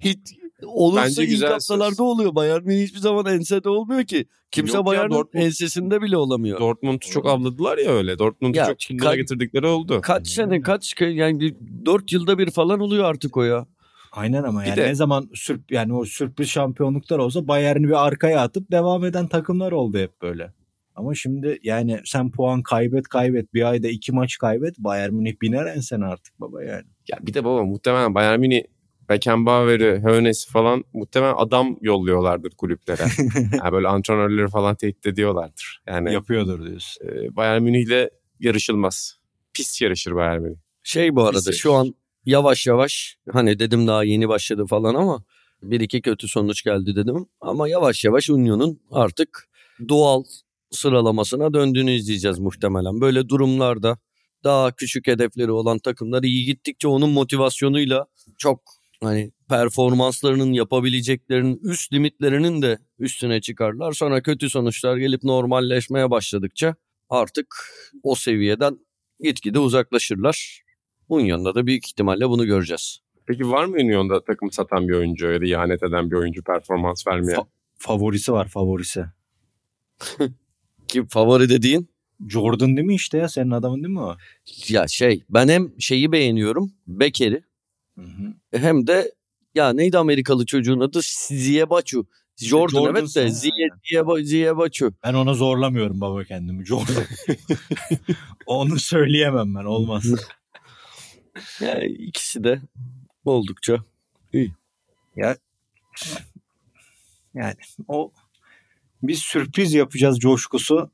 Speaker 4: hiç olursa
Speaker 2: Bence
Speaker 4: ilk
Speaker 2: güzel
Speaker 4: haftalarda
Speaker 2: söz.
Speaker 4: oluyor. Bayern Münih hiçbir zaman ensede olmuyor ki. Kimse
Speaker 2: Yok ya,
Speaker 4: Bayern'in
Speaker 2: Dortmund-
Speaker 4: ensesinde bile olamıyor.
Speaker 2: Dortmund'u çok avladılar ya öyle. Dortmund'u
Speaker 4: Ya,
Speaker 2: çok çillere
Speaker 4: ka-
Speaker 2: getirdikleri oldu.
Speaker 4: Kaç sene kaç ke- yani bir- dört yılda bir falan oluyor artık o ya.
Speaker 3: Aynen ama
Speaker 2: Bir
Speaker 3: yani
Speaker 2: de-
Speaker 3: ne zaman sürp yani o sürpriz şampiyonluklar olsa Bayern'i bir arkaya atıp devam eden takımlar oldu hep böyle. Ama şimdi yani sen puan kaybet kaybet bir ayda iki maç kaybet Bayern Münih biner ensen artık baba yani.
Speaker 2: Ya bir de baba muhtemelen Bayern Münih Beckenbauer'ı, Hönes'i falan muhtemelen adam yolluyorlardır kulüplere. (laughs) yani böyle antrenörleri falan tehdit ediyorlardır. Yani
Speaker 3: Yapıyordur diyorsun.
Speaker 2: e, Bayern Münih'le yarışılmaz. Pis yarışır Bayern Münih.
Speaker 4: Şey bu arada
Speaker 2: Bizi-
Speaker 4: şu an yavaş yavaş hani dedim daha yeni başladı falan ama bir iki kötü sonuç geldi dedim. Ama yavaş yavaş Union'un artık doğal sıralamasına döndüğünü izleyeceğiz muhtemelen. Böyle durumlarda daha küçük hedefleri olan takımlar iyi gittikçe onun motivasyonuyla çok hani performanslarının yapabileceklerinin üst limitlerinin de üstüne çıkarlar. Sonra kötü sonuçlar gelip normalleşmeye başladıkça artık o seviyeden gitgide uzaklaşırlar. Bunun yanında da büyük ihtimalle bunu göreceğiz.
Speaker 2: Peki var mı Union'da takım satan bir oyuncu ya da ihanet eden bir oyuncu performans vermeye?
Speaker 3: Fa- favorisi var favorisi. (laughs)
Speaker 4: Ki favori dediğin
Speaker 3: Jordan değil mi işte ya senin adamın değil mi o?
Speaker 4: ya şey ben hem şeyi beğeniyorum Beker'i
Speaker 3: Hı hı.
Speaker 4: hem de ya neydi Amerikalı çocuğun adı Ziebachu. Jordan,
Speaker 3: Jordan
Speaker 4: evet de Zieba- Ziebachu.
Speaker 3: Ben ona zorlamıyorum baba kendimi. Jordan. (laughs) Onu söyleyemem ben olmaz. (laughs)
Speaker 4: Yani ikisi de oldukça
Speaker 3: Yani o biz sürpriz yapacağız coşkusu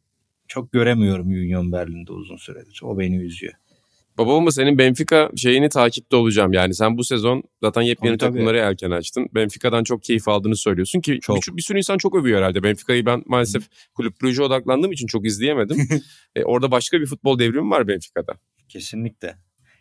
Speaker 3: çok göremiyorum Union Berlin'de uzun süredir. O beni üzüyor.
Speaker 2: Baba ama senin Benfica şeyini takipte olacağım. Yani sen bu sezon zaten yepyeni
Speaker 3: Tabii, tabii.
Speaker 2: takımları erken açtın. Benfica'dan çok keyif aldığını söylüyorsun ki
Speaker 3: Çok.
Speaker 2: Bir, bir sürü insan çok övüyor herhalde. Benfica'yı ben maalesef kulüp Brugge'e odaklandığım için çok izleyemedim. (laughs) e, orada başka bir futbol devrimi var Benfica'da.
Speaker 3: Kesinlikle.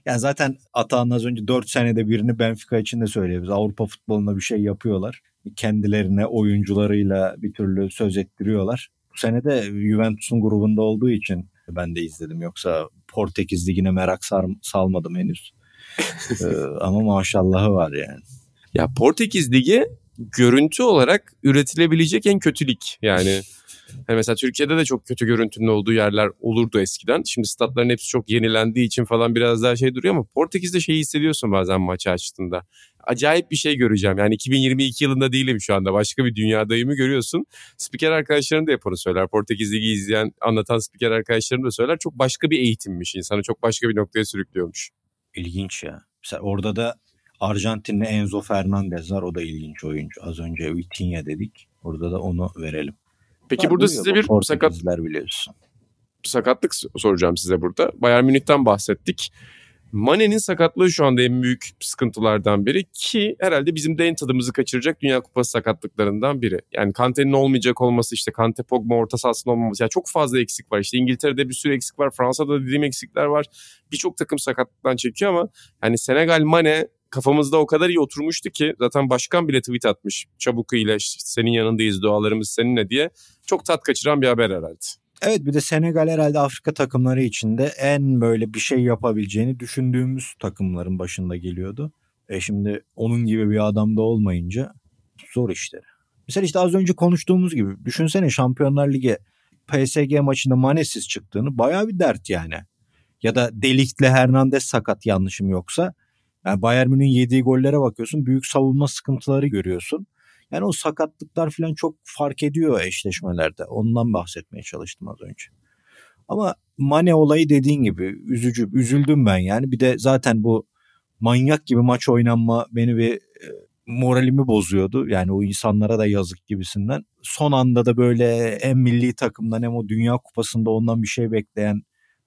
Speaker 3: Yani zaten Atahan az önce 4 senede birini Benfica için de söyleyebiliriz. Avrupa futbolunda bir şey yapıyorlar. Kendilerine oyuncularıyla bir türlü söz ettiriyorlar. Bu sene de Juventus'un grubunda olduğu için ben de izledim. Yoksa Portekiz Ligi'ne merak sar, salmadım henüz. (laughs) Ee, ama maşallahı var yani.
Speaker 2: Ya Portekiz Ligi görüntü olarak üretilebilecek en kötü lig. Yani hani mesela Türkiye'de de çok kötü görüntünün olduğu yerler olurdu eskiden. Şimdi statların hepsi çok yenilendiği için falan biraz daha şey duruyor ama Portekiz'de şeyi hissediyorsun bazen maçı açtığında. Acayip bir şey göreceğim. Yani 2022 yılında değilim şu anda. Başka bir dünyadayımı görüyorsun. Spiker arkadaşlarım da hep onu söyler. Portekiz Ligi izleyen, anlatan spiker arkadaşlarım da söyler. Çok başka bir eğitimmiş. insanı çok başka bir noktaya sürüklüyormuş.
Speaker 3: İlginç ya. Mesela orada da Arjantinli Enzo Fernandez var. O da ilginç oyuncu. Az önce Vitinha dedik. Orada da onu verelim.
Speaker 2: Peki
Speaker 3: Var,
Speaker 2: burada size bir sakat
Speaker 3: biliyorsun.
Speaker 2: sakatlık soracağım size burada. Bayern Münih'ten bahsettik. Mane'nin sakatlığı şu anda en büyük sıkıntılardan biri ki herhalde bizim de en tadımızı kaçıracak Dünya Kupası sakatlıklarından biri. Yani Kante'nin olmayacak olması işte Kante Pogba orta sahasının olmaması. Yani çok fazla eksik var. İşte İngiltere'de bir sürü eksik var. Fransa'da dediğim eksikler var. Birçok takım sakatlıktan çekiyor ama hani Senegal Mane kafamızda o kadar iyi oturmuştu ki zaten başkan bile tweet atmış. Çabuk ile senin yanındayız dualarımız seninle diye. Çok tat kaçıran bir haber herhalde.
Speaker 3: Evet bir de Senegal herhalde Afrika takımları içinde en böyle bir şey yapabileceğini düşündüğümüz takımların başında geliyordu. E şimdi onun gibi bir adam da olmayınca zor işleri. Mesela işte az önce konuştuğumuz gibi düşünsene Şampiyonlar Ligi PSG maçında Mane'siz çıktığını baya bir dert yani. Ya da Delik'le Hernandez sakat yanlışım yoksa. Yani Bayern Münih'in yediği gollere bakıyorsun büyük savunma sıkıntıları görüyorsun. Yani o sakatlıklar falan çok fark ediyor eşleşmelerde. Ondan bahsetmeye çalıştım az önce. Ama Mane olayı dediğin gibi üzücü. Üzüldüm ben yani. Bir de zaten bu manyak gibi maç oynanma beni bir e, moralimi bozuyordu. Yani o insanlara da yazık gibisinden. Son anda da böyle hem milli takımdan hem o Dünya Kupası'nda ondan bir şey bekleyen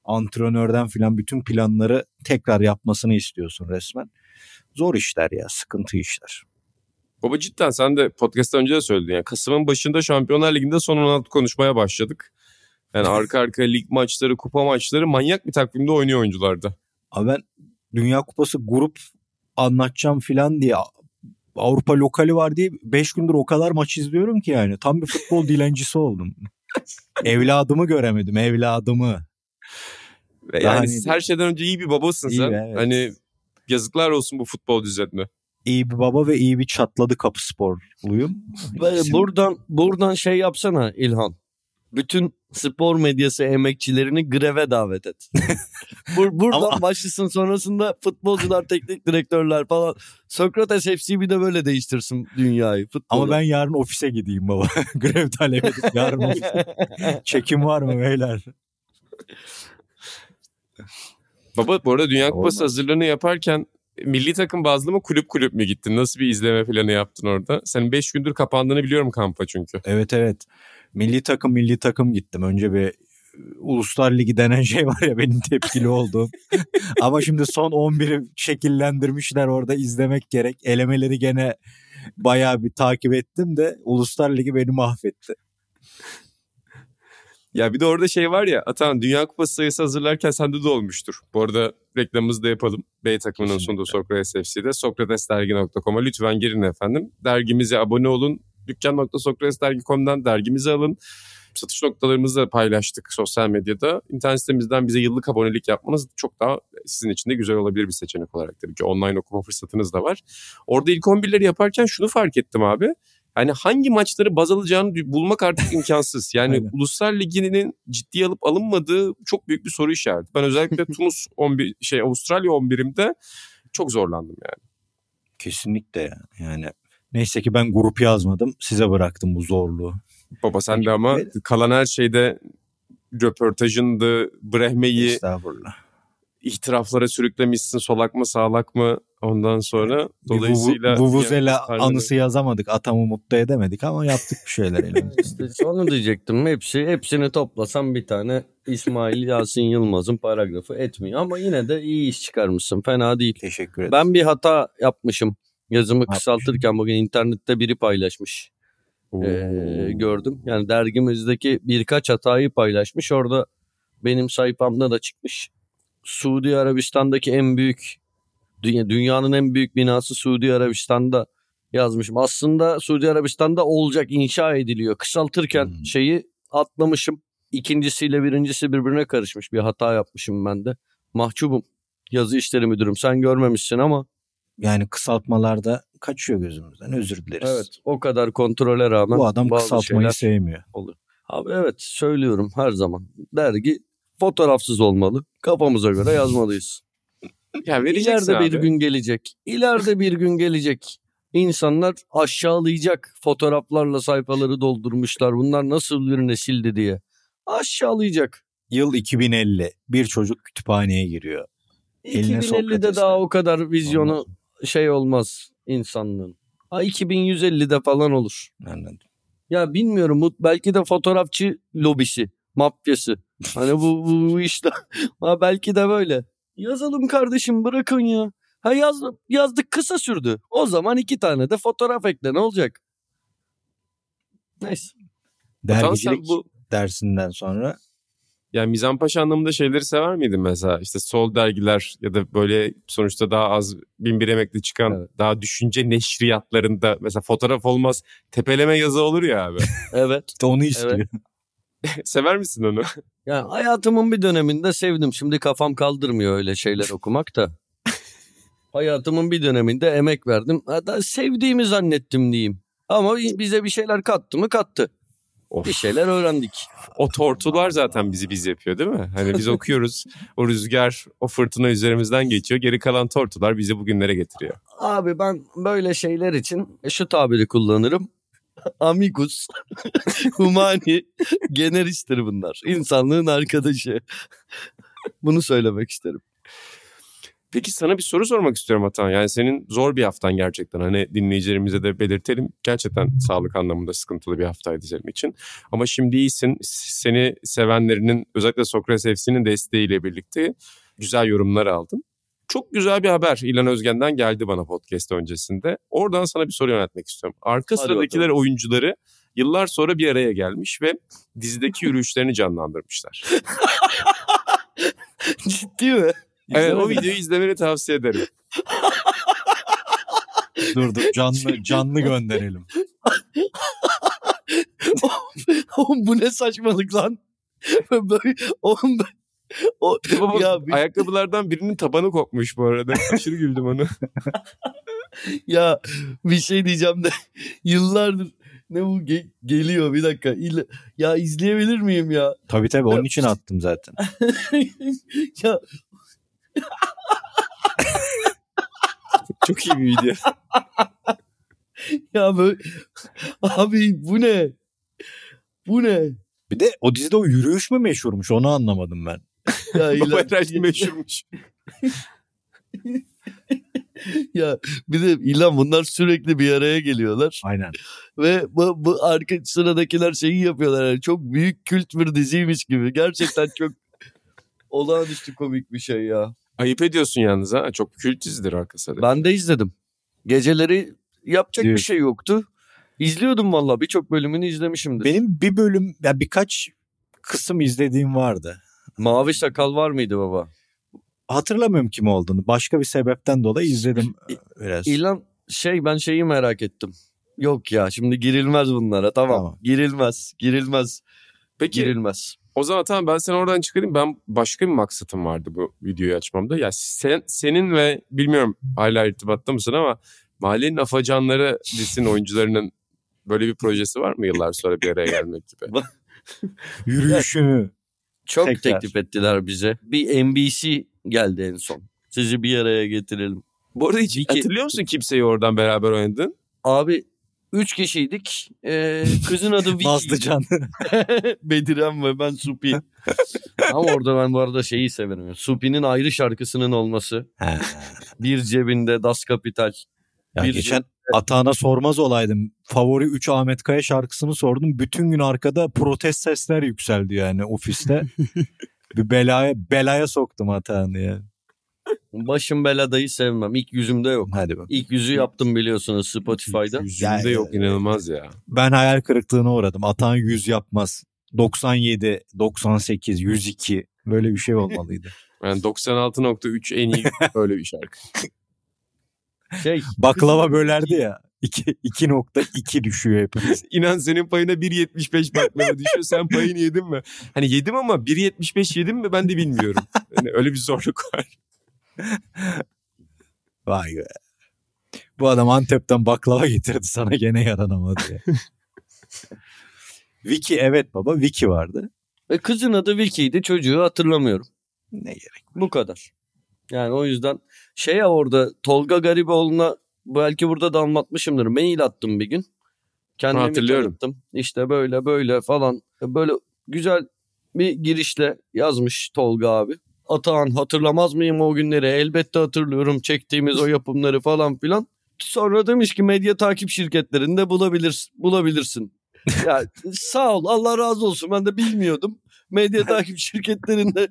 Speaker 3: antrenörden filan bütün planları tekrar yapmasını istiyorsun resmen. Zor işler ya, sıkıntı işler.
Speaker 2: Baba cidden sen de podcast'tan önce de söyledin. Yani Kasım'ın başında Şampiyonlar Ligi'nde son 16 konuşmaya başladık. Yani arka arkaya (laughs) lig maçları, kupa maçları manyak bir takvimde oynuyor oyuncularda.
Speaker 3: Abi ben Dünya Kupası grup anlatacağım filan diye Avrupa lokali var diye 5 gündür o kadar maç izliyorum ki yani. Tam bir futbol (laughs) dilencisi oldum. evladımı göremedim evladımı.
Speaker 2: Ve
Speaker 3: Daha
Speaker 2: yani
Speaker 3: hani-
Speaker 2: her şeyden önce iyi bir babasın
Speaker 3: İyi
Speaker 2: sen.
Speaker 3: be, evet.
Speaker 2: Hani yazıklar olsun bu futbol düzenine.
Speaker 3: İyi bir baba ve iyi bir çatladı kapı sporluyum.
Speaker 4: Buradan buradan şey yapsana İlhan. Bütün spor medyası emekçilerini greve davet et. (laughs) Bur- buradan
Speaker 3: Ama-
Speaker 4: başlasın sonrasında futbolcular, (laughs) teknik direktörler falan. Sokrates FC bir de böyle değiştirsin dünyayı. Futbolu.
Speaker 3: Ama ben yarın ofise gideyim baba. (laughs) Grev talep edip yarın ofise. Çekim var mı beyler?
Speaker 2: Baba bu arada Dünya Kupası hazırlığını yaparken milli takım bazlı mı kulüp kulüp mü gittin? Nasıl bir izleme planı yaptın orada? Senin 5 gündür kapandığını biliyorum kampa çünkü.
Speaker 3: Evet evet. Milli takım milli takım gittim. Önce bir e, Uluslar Ligi denen şey var ya benim tepkili olduğum. (laughs) Ama şimdi son 11'i şekillendirmişler orada izlemek gerek. Elemeleri gene bayağı bir takip ettim de Uluslar Ligi beni mahvetti.
Speaker 2: Ya bir de orada şey var ya Atan Dünya Kupası sayısı hazırlarken sende de olmuştur. Bu arada reklamımızı da yapalım. B takımının sunduğu Sokrates FC'de sokratesdergi.com'a lütfen girin efendim. Dergimize abone olun. Dükkan.sokratesdergi.com'dan dergimizi alın. Satış noktalarımızı da paylaştık sosyal medyada. İnternet sitemizden bize yıllık abonelik yapmanız çok daha sizin için de güzel olabilir bir seçenek olarak tabii ki. Online okuma fırsatınız da var. Orada ilk 11'leri yaparken şunu fark ettim abi. Yani hangi maçları baz alacağını bulmak artık (laughs) imkansız. Yani. Uluslar Ligi'nin ciddiye alıp alınmadığı çok büyük bir soru işareti. Ben özellikle (laughs) Tunus 11 şey Avustralya 11'imde çok zorlandım yani.
Speaker 3: Kesinlikle ya. Yani neyse ki ben grup yazmadım. Size bıraktım bu zorluğu.
Speaker 2: Baba sen de ama
Speaker 3: Evet.
Speaker 2: kalan her şeyde röportajındı, Brehme'yi. İhtiraflara sürüklemişsin solak mı sağlak mı ondan sonra dolayısıyla
Speaker 3: Vuvuzela
Speaker 2: Yani-
Speaker 3: anısı yazamadık. Atamı mutlu edemedik ama yaptık bir şeyler elimizden. (laughs)
Speaker 4: İşte onu diyecektim. Hepsi hepsini toplasam bir tane İsmail Yasin Yılmaz'ın paragrafı etmiyor. Ama yine de iyi iş çıkarmışsın. Fena değil.
Speaker 3: Teşekkür ederim.
Speaker 4: Ben bir hata yapmışım. Yazımı kısaltırken bugün internette biri paylaşmış.
Speaker 2: Oo.
Speaker 4: Ee, gördüm. Yani dergimizdeki birkaç hatayı paylaşmış. Orada benim sayfamda da çıkmış. Suudi Arabistan'daki en büyük dünya, dünyanın en büyük binası Suudi Arabistan'da yazmışım. Aslında Suudi Arabistan'da olacak inşa ediliyor. Kısaltırken
Speaker 3: Hmm.
Speaker 4: şeyi atlamışım. İkincisiyle birincisi birbirine karışmış. Bir hata yapmışım ben de. Mahcubum. Yazı işleri müdürüm. Sen görmemişsin ama
Speaker 3: Yani kısaltmalarda kaçıyor gözümüzden. Özür dileriz.
Speaker 4: evet o kadar kontrole rağmen
Speaker 3: Bu adam kısaltmayı sevmiyor.
Speaker 4: Abi evet söylüyorum her zaman. Dergi fotoğrafsız olmalı. Kafamıza göre yazmalıyız. (laughs)
Speaker 2: ya vereceksin
Speaker 4: İleride bir
Speaker 2: abi.
Speaker 4: gün gelecek. İleride bir gün gelecek. İnsanlar aşağılayacak fotoğraflarla sayfaları doldurmuşlar. Bunlar nasıl bir nesildi diye. Aşağılayacak.
Speaker 3: Yıl 2050. Bir çocuk kütüphaneye giriyor. Eline
Speaker 4: 2050'de
Speaker 3: Sokrates'ten.
Speaker 4: daha o kadar vizyonu
Speaker 3: Olmaz.
Speaker 4: şey olmaz insanlığın. Ha 2150'de falan olur.
Speaker 3: Anladım.
Speaker 4: Ya bilmiyorum belki de fotoğrafçı lobisi, mafyası. Hani bu, bu, bu (laughs) işte ha belki de böyle. Yazalım kardeşim bırakın ya. Ha yaz, yazdık kısa sürdü. O zaman iki tane de fotoğraf ekle ne olacak? Neyse.
Speaker 3: Dergicilik
Speaker 2: bu
Speaker 3: dersinden sonra
Speaker 2: yani Mizanpaşa anlamında şeyleri sever miydin mesela? İşte sol dergiler ya da böyle sonuçta daha az bin bir emekli çıkan
Speaker 4: Evet.
Speaker 2: daha düşünce neşriyatlarında mesela fotoğraf olmaz tepeleme yazı olur ya abi. (laughs)
Speaker 4: Evet.
Speaker 3: işte onu istiyor. (laughs)
Speaker 2: Sever misin onu?
Speaker 4: Yani hayatımın bir döneminde sevdim. Şimdi kafam kaldırmıyor öyle şeyler okumak da. (laughs) hayatımın bir döneminde emek verdim. Hatta sevdiğimi zannettim diyeyim. Ama bize bir şeyler kattı mı kattı.
Speaker 2: Of.
Speaker 4: Bir şeyler öğrendik.
Speaker 2: O tortular zaten bizi biz yapıyor değil mi? Hani biz okuyoruz o rüzgar o fırtına üzerimizden geçiyor. Geri kalan tortular bizi bugünlere getiriyor.
Speaker 4: Abi ben böyle şeyler için şu tabiri kullanırım. (laughs) Amicus, (laughs) humani, generistir bunlar. İnsanlığın arkadaşı. (laughs) Bunu söylemek isterim.
Speaker 2: Peki sana bir soru sormak istiyorum Atan. Yani senin zor bir haftan gerçekten. Hani dinleyicilerimize de belirtelim. Gerçekten sağlık anlamında sıkıntılı bir haftaydı senin için. Ama şimdi iyisin. Seni sevenlerinin özellikle Sokrates FC'nin desteğiyle birlikte güzel yorumlar aldın. Çok güzel bir haber İlhan Özgen'den geldi bana podcast öncesinde. Oradan sana bir soru yöneltmek istiyorum. Arka
Speaker 4: Hadi
Speaker 2: sıradakiler oyuncuları yıllar sonra bir araya gelmiş ve dizideki (laughs) yürüyüşlerini canlandırmışlar. (laughs)
Speaker 4: Ciddi mi?
Speaker 2: Evet o videoyu izlemeni tavsiye ederim. (laughs)
Speaker 3: dur dur canlı canlı gönderelim.
Speaker 4: Oğlum bu ne saçmalık lan? Böyle, oğlum (laughs) o,
Speaker 2: Baba,
Speaker 4: ya, bir-
Speaker 2: Ayakkabılardan birinin tabanı kopmuş bu arada. (laughs) Aşırı güldüm onu. (laughs)
Speaker 4: ya bir şey diyeceğim de yıllardır ne bu ge- geliyor bir dakika. İle- ya izleyebilir miyim ya?
Speaker 3: Tabii tabii onun için attım zaten.
Speaker 4: ya
Speaker 2: Çok iyi bir video.
Speaker 4: ya böyle abi bu ne? Bu ne?
Speaker 3: Bir de o dizide o yürüyüş mü meşhurmuş onu anlamadım ben.
Speaker 4: Ya, (laughs)
Speaker 2: Baba herhalde (laughs) meşhurmuş. (laughs)
Speaker 4: ya bir de İlhan bunlar sürekli bir araya geliyorlar
Speaker 3: Aynen.
Speaker 4: ve bu, bu arka sıradakiler şeyi yapıyorlar. Yani çok büyük kült bir diziymiş gibi. Gerçekten çok olağanüstü komik bir şey ya.
Speaker 2: Ayıp ediyorsun yalnız ha. Çok kült dizidir arkası.
Speaker 4: Ben de izledim. Geceleri yapacak bir
Speaker 3: Diyorsun.
Speaker 4: şey yoktu. İzliyordum valla birçok bölümünü izlemişimdir.
Speaker 3: Benim bir bölüm ya birkaç kısım izlediğim vardı.
Speaker 4: Mavi sakal var mıydı baba?
Speaker 3: Hatırlamıyorum kim olduğunu. Başka bir sebepten dolayı izledim biraz.
Speaker 4: İlan şey ben şeyi merak ettim. Yok ya şimdi girilmez bunlara tamam.
Speaker 3: Tamam.
Speaker 4: Girilmez. Girilmez.
Speaker 2: Peki
Speaker 4: Girilmez.
Speaker 2: o zaman tamam ben seni oradan çıkarayım. Ben başka bir maksatım vardı bu videoyu açmamda. Ya sen, senin ve bilmiyorum hala irtibatta mısın ama Mahallenin Afacanları dizisinin oyuncularının böyle bir projesi var mı yıllar sonra bir araya gelmek gibi? (laughs)
Speaker 3: Yürüyüşünü.
Speaker 4: Çok
Speaker 3: Tekrar.
Speaker 4: teklif ettiler bize. Bir NBC geldi en son. Sizi bir araya getirelim.
Speaker 2: Bu arada hiç
Speaker 4: Vicky-
Speaker 2: hatırlıyor musun (laughs) kimseyi oradan beraber oynadın?
Speaker 4: Abi üç kişiydik. Ee, kızın adı (laughs) Vicky.
Speaker 3: Nazlıcan. (laughs)
Speaker 4: Bedirem ve ben Supi. Ama orada ben bu arada şeyi severim. Supi'nin ayrı şarkısının olması.
Speaker 3: He.
Speaker 4: Bir cebinde Das Kapital.
Speaker 3: Ya
Speaker 4: Bir-
Speaker 3: geçen Atağına sormaz olaydım. Favori 3 Ahmet Kaya şarkısını sordum. Bütün gün arkada protest sesler yükseldi yani ofiste. (laughs) bir belaya belaya soktum Atağını yani.
Speaker 4: Başım beladayı sevmem. İlk yüzümde yok.
Speaker 3: Hadi bak.
Speaker 4: İlk yüzü yaptım biliyorsunuz Spotify'da.
Speaker 2: Yüzünde
Speaker 3: Yani-
Speaker 2: yok inanılmaz ya.
Speaker 3: Ben hayal kırıklığına uğradım. Atağın 100 yapmaz. 97, 98, 102 böyle bir şey olmalıydı. (laughs)
Speaker 2: Yani 96.3 en iyi (laughs) öyle bir şarkı.
Speaker 4: Şey,
Speaker 3: Baklava bölerdi ya. 2 2.2 düşüyor hepimiz. (laughs)
Speaker 2: İnan senin payına 1.75 baklava düşüyor. Sen payını yedin mi? Hani yedim ama 1.75 yedim mi ben de bilmiyorum. Yani öyle bir zorluk var. (laughs)
Speaker 3: Vay be. Bu adam Antep'ten baklava getirdi sana gene yaranamadı ya. (laughs) Vicky evet baba Vicky vardı.
Speaker 4: ve kızın adı Vicky'ydi. Çocuğu hatırlamıyorum.
Speaker 3: Ne gerek.
Speaker 4: Bu kadar. Yani o yüzden şey ya orada Tolga Gariboğlu'na belki burada da anlatmışımdır. Mail attım bir gün. Kendimi
Speaker 2: Hatırlıyorum.
Speaker 4: tanıttım. İşte böyle böyle falan. Böyle güzel bir girişle yazmış Tolga abi. Atahan hatırlamaz mıyım o günleri? Elbette hatırlıyorum çektiğimiz o (laughs) yapımları falan filan. Sonra demiş ki medya takip şirketlerinde bulabilirsin. bulabilirsin. Ya (laughs) sağ ol Allah razı olsun ben de bilmiyordum. Medya (laughs) takip şirketlerinde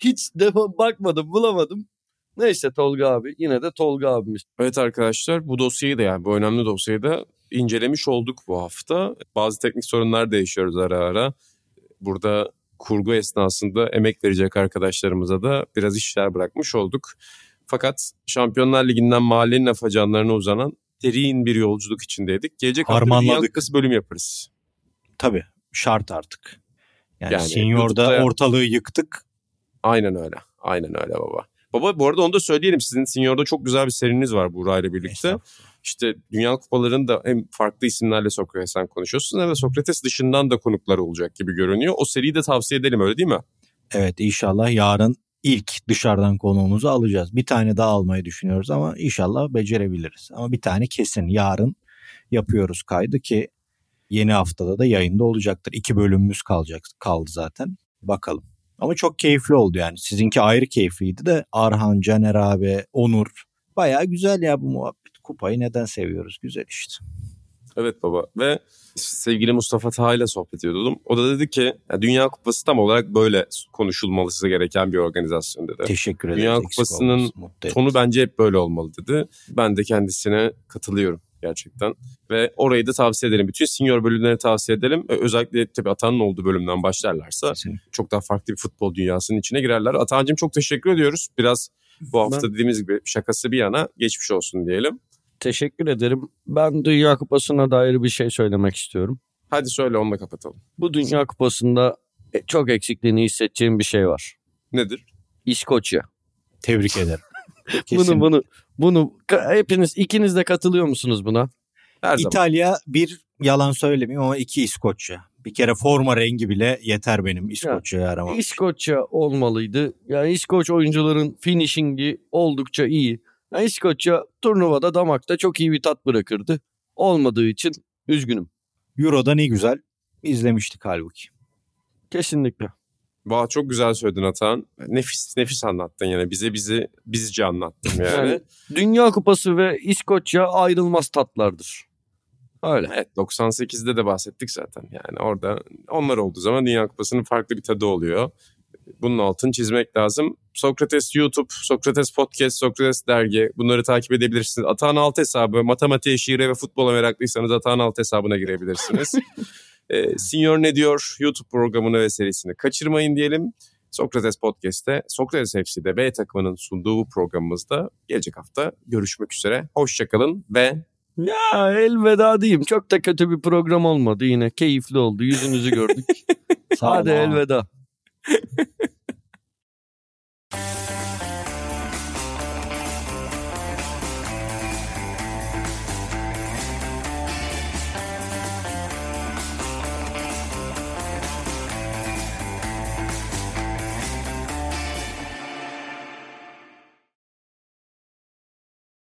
Speaker 4: hiç defa bakmadım bulamadım. Neyse Tolga abi yine de Tolga abimiz.
Speaker 2: Evet arkadaşlar bu dosyayı da yani bu önemli dosyayı da incelemiş olduk bu hafta. Bazı teknik sorunlar da yaşıyoruz ara ara. Burada kurgu esnasında emek verecek arkadaşlarımıza da biraz işler bırakmış olduk. Fakat Şampiyonlar Ligi'nden mahallenin afacanlarına uzanan derin bir yolculuk içindeydik. Gelecek hafta bir
Speaker 3: Harmanladık.
Speaker 2: Kupası bölüm yaparız.
Speaker 3: Tabii şart artık. Yani,
Speaker 2: Yani
Speaker 3: Senior'da ortalığı yıktık.
Speaker 2: Aynen öyle. Aynen öyle baba. Baba bu arada onu da söyleyelim. Sizin Senior'da çok güzel bir seriniz var Buğra ile birlikte. İşte Dünya Kupalarında hem farklı isimlerle Sokrates'ten konuşuyorsunuz hem de Sokrates dışından da konuklar olacak gibi görünüyor. O seriyi de tavsiye edelim öyle değil mi?
Speaker 3: Evet inşallah yarın ilk dışarıdan konuğumuzu alacağız. Bir tane daha almayı düşünüyoruz ama inşallah becerebiliriz. Ama bir tane kesin yarın yapıyoruz kaydı ki yeni haftada da yayında olacaktır. İki bölümümüz kalacak kaldı zaten. Bakalım. Ama çok keyifli oldu yani. Sizinki ayrı keyifliydi de Arhan, Caner abi, Onur. Baya güzel ya bu muhabbet. Kupayı neden seviyoruz? Güzel işte.
Speaker 2: Evet baba ve sevgili Mustafa Taha ile sohbet ediyordum. O da dedi ki ya Dünya Kupası tam olarak böyle konuşulması gereken bir organizasyon dedi.
Speaker 3: Teşekkür ederiz.
Speaker 2: Dünya Kupası'nın. Tonu bence hep böyle olmalı dedi. Ben de kendisine katılıyorum gerçekten. Ve orayı da tavsiye edelim. Bütün senior bölümleri tavsiye edelim. Özellikle tabii Atan'ın olduğu bölümden başlarlarsa
Speaker 3: Kesinlikle.
Speaker 2: çok daha farklı bir futbol dünyasının içine girerler. Atancığım çok teşekkür ediyoruz. Biraz bu hafta dediğimiz gibi şakası bir yana geçmiş olsun diyelim.
Speaker 4: Teşekkür ederim. Ben Dünya Kupası'na dair bir şey söylemek istiyorum.
Speaker 2: Hadi söyle onunla kapatalım.
Speaker 4: Bu Dünya Kupası'nda e, çok eksikliğini hissedeceğim bir şey var.
Speaker 2: Nedir?
Speaker 4: İskoçya.
Speaker 3: Tebrik ederim. (laughs)
Speaker 4: Bunu bunu bunu hepiniz ikiniz de katılıyor musunuz buna?
Speaker 2: Her zaman.
Speaker 3: İtalya bir yalan söylemeyeyim ama iki İskoçya. Bir kere forma rengi bile yeter benim İskoçya'yı aramam.
Speaker 4: İskoçya olmalıydı. Yani İskoç oyuncuların finishing'i oldukça iyi. Yani İskoçya turnuvada damakta çok iyi bir tat bırakırdı. Olmadığı için üzgünüm.
Speaker 3: Euro'da ne güzel izlemiştik halbuki.
Speaker 4: Kesinlikle.
Speaker 2: Vah çok güzel söyledin Atan. Nefis nefis anlattın yani. Bize bizi bizce anlattın yani.
Speaker 4: Yani Dünya Kupası ve İskoçya ayrılmaz tatlardır. Öyle.
Speaker 2: Evet 98'de de bahsettik zaten. Yani orada onlar olduğu zaman Dünya Kupası'nın farklı bir tadı oluyor. Bunun altını çizmek lazım. Sokrates YouTube, Sokrates Podcast, Sokrates Dergi bunları takip edebilirsiniz. Atağın alt hesabı, matematiğe, şiire ve futbola meraklıysanız Atağın alt hesabına girebilirsiniz. (laughs) E, Senior ne diyor YouTube programını ve serisini kaçırmayın diyelim. Sokrates Podcast'te Sokrates FC'de B takımının sunduğu bu programımızda gelecek hafta görüşmek üzere. Hoşçakalın ve
Speaker 4: Ya elveda diyeyim. Çok da kötü bir program olmadı yine. Keyifli oldu. Yüzünüzü gördük. (laughs) Hadi elveda. (laughs)